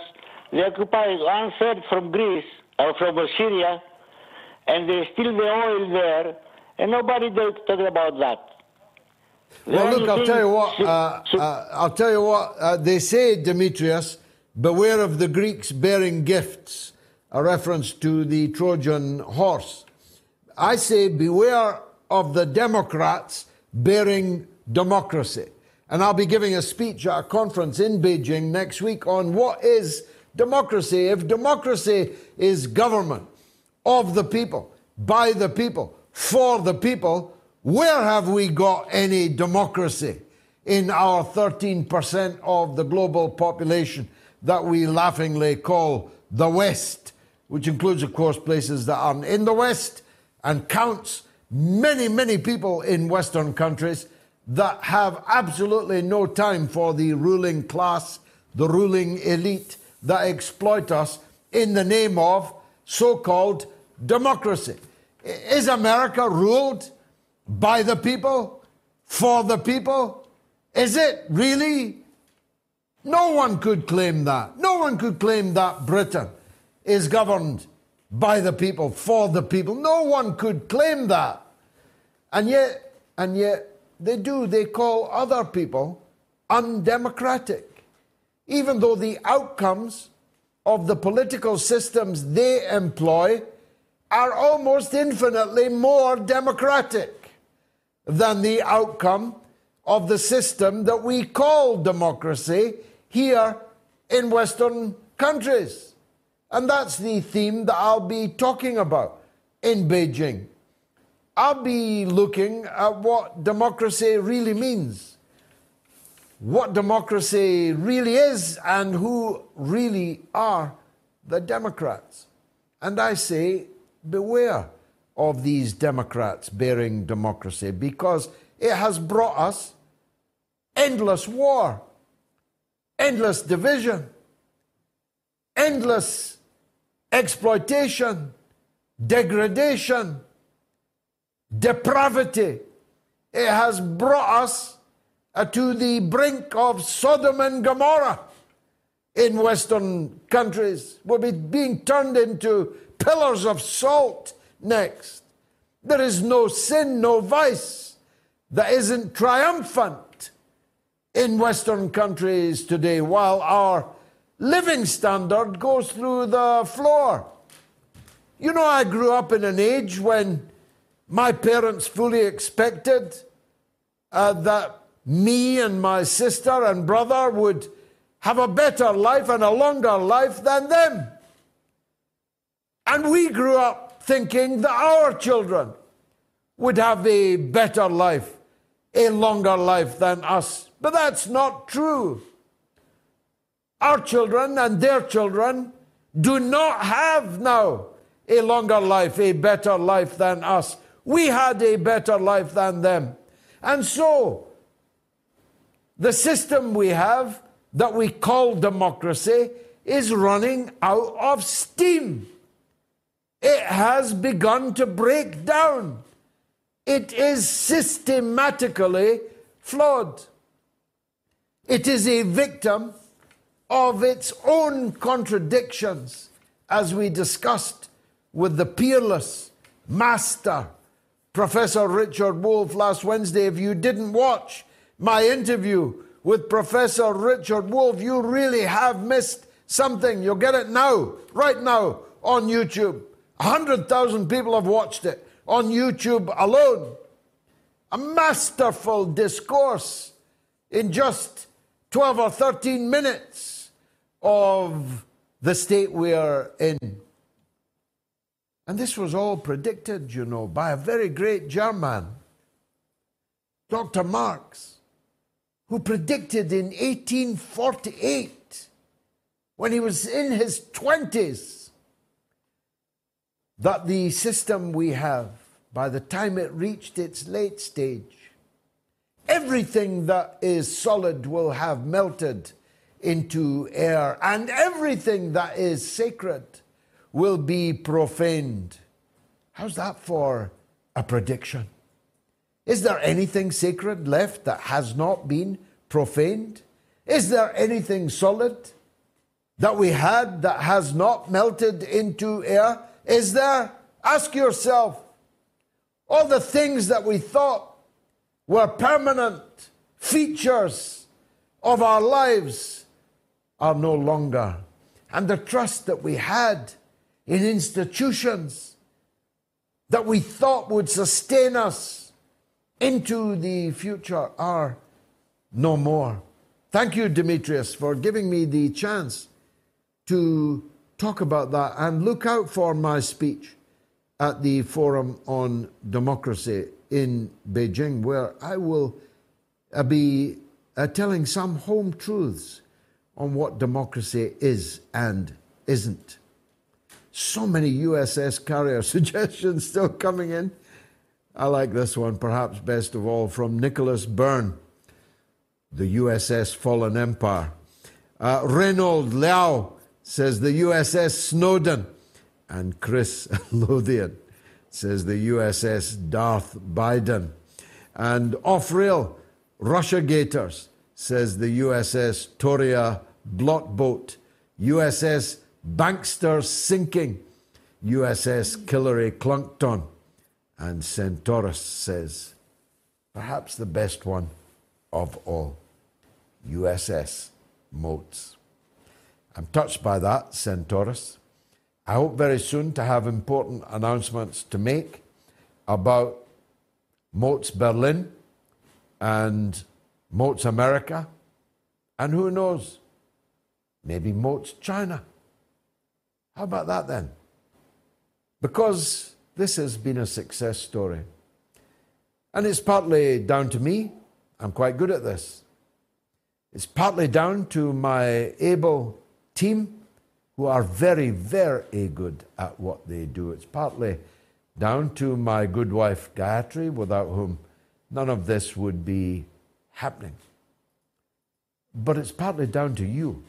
They occupy one third from Greece or from Syria, and they steal the oil there, and nobody talking about that. Well, look, I'll tell you what. Uh, uh, I'll tell you what. Uh, they say, Demetrius, beware of the Greeks bearing gifts, a reference to the Trojan horse. I say, beware of the Democrats bearing democracy. And I'll be giving a speech at a conference in Beijing next week on what is democracy. If democracy is government of the people, by the people, for the people, where have we got any democracy? in our 13% of the global population that we laughingly call the West, which includes, of course, places that aren't in the West and counts many, many people in Western countries that have absolutely no time for the ruling class, the ruling elite that exploit us in the name of so called democracy. Is America ruled by the people, for the people? Is it really? No one could claim that. No one could claim that Britain is governed by the people, for the people. No one could claim that. And yet, and yet they do. They call other people undemocratic, even though the outcomes of the political systems they employ are almost infinitely more democratic than the outcome of the system that we call democracy here in Western countries. And that's the theme that I'll be talking about in Beijing. I'll be looking at what democracy really means, what democracy really is, and who really are the Democrats. And I say, beware of these Democrats bearing democracy because it has brought us endless war, endless division, endless exploitation, degradation depravity. It has brought us uh, to the brink of Sodom and Gomorrah in Western countries. We'll be being turned into pillars of salt next. There is no sin, no vice that isn't triumphant in Western countries today, while our living standard goes through the floor. You know, I grew up in an age when my parents fully expected uh, that me and my sister and brother would have a better life and a longer life than them. And we grew up thinking that our children would have a better life, a longer life than us. But that's not true. Our children and their children do not have now a longer life, a better life than us. We had a better life than them. And so, the system we have that we call democracy is running out of steam. It has begun to break down. It is systematically flawed. It is a victim of its own contradictions, as we discussed with the peerless master Professor Richard Wolff last Wednesday. If you didn't watch my interview with Professor Richard Wolff, you really have missed something. You'll get it now, right now, on YouTube. 100,000 people have watched it on YouTube alone. A masterful discourse in just 12 or 13 minutes of the state we are in. And this was all predicted, you know, by a very great German, Dr. Marx, who predicted in 1848, when he was in his 20s, that the system we have, by the time it reached its late stage, everything that is solid will have melted into air, and everything that is sacred will be profaned. How's that for a prediction? Is there anything sacred left that has not been profaned? Is there anything solid that we had that has not melted into air? Is there? Ask yourself. All the things that we thought were permanent features of our lives are no longer. And the trust that we had in institutions that we thought would sustain us into the future are no more. Thank you, Demetrius, for giving me the chance to talk about that and look out for my speech at the Forum on Democracy in Beijing, where I will uh, be uh, telling some home truths on what democracy is and isn't. So many USS carrier [LAUGHS] suggestions still coming in. I like this one perhaps best of all from Nicholas Byrne, the USS Fallen Empire. Uh, Reynold Liao says the USS Snowden. And Chris [LAUGHS] Lothian says the USS Darth Biden. And off rail, Russia Gators says the USS Toria Blotboat. USS Bankster sinking. USS Killary Clunkton. And Centaurus says, perhaps the best one of all, USS Moats. I'm touched by that, Centaurus. I hope very soon to have important announcements to make about Moats Berlin and Moats America, and who knows, maybe Moats China. How about that then? Because this has been a success story. And it's partly down to me. I'm quite good at this. It's partly down to my able team who are very, very good at what they do. It's partly down to my good wife Gayatri, without whom none of this would be happening. But it's partly down to you.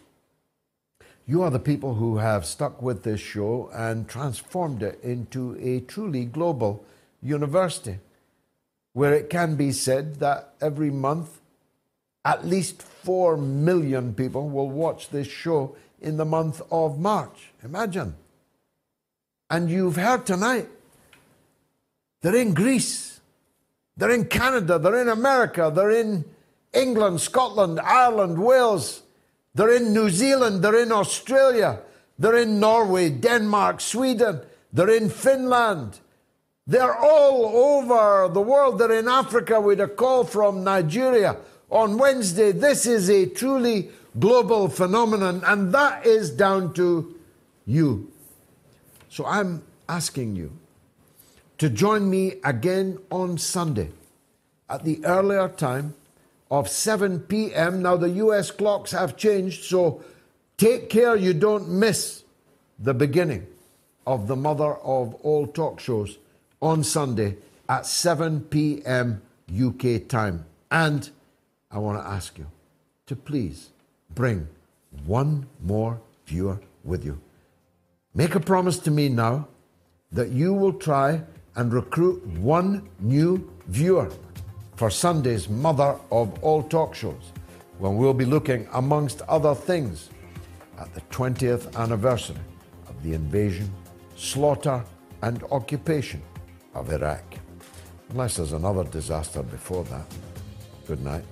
You are the people who have stuck with this show and transformed it into a truly global university where it can be said that every month at least 4 million people will watch this show in the month of March. Imagine. And you've heard tonight, they're in Greece, they're in Canada, they're in America, they're in England, Scotland, Ireland, Wales, they're in New Zealand, they're in Australia, they're in Norway, Denmark, Sweden, they're in Finland. They're all over the world. They're in Africa with a call from Nigeria on Wednesday. This is a truly global phenomenon, and that is down to you. So I'm asking you to join me again on Sunday at the earlier time of 7 p.m. Now, the US clocks have changed, so take care you don't miss the beginning of the mother of all talk shows on Sunday at 7 p.m. UK time. And I want to ask you to please bring one more viewer with you. Make a promise to me now that you will try and recruit one new viewer for Sunday's Mother of All Talk Shows, when we'll be looking, amongst other things, at the 20th anniversary of the invasion, slaughter, and occupation of Iraq. Unless there's another disaster before that. Good night.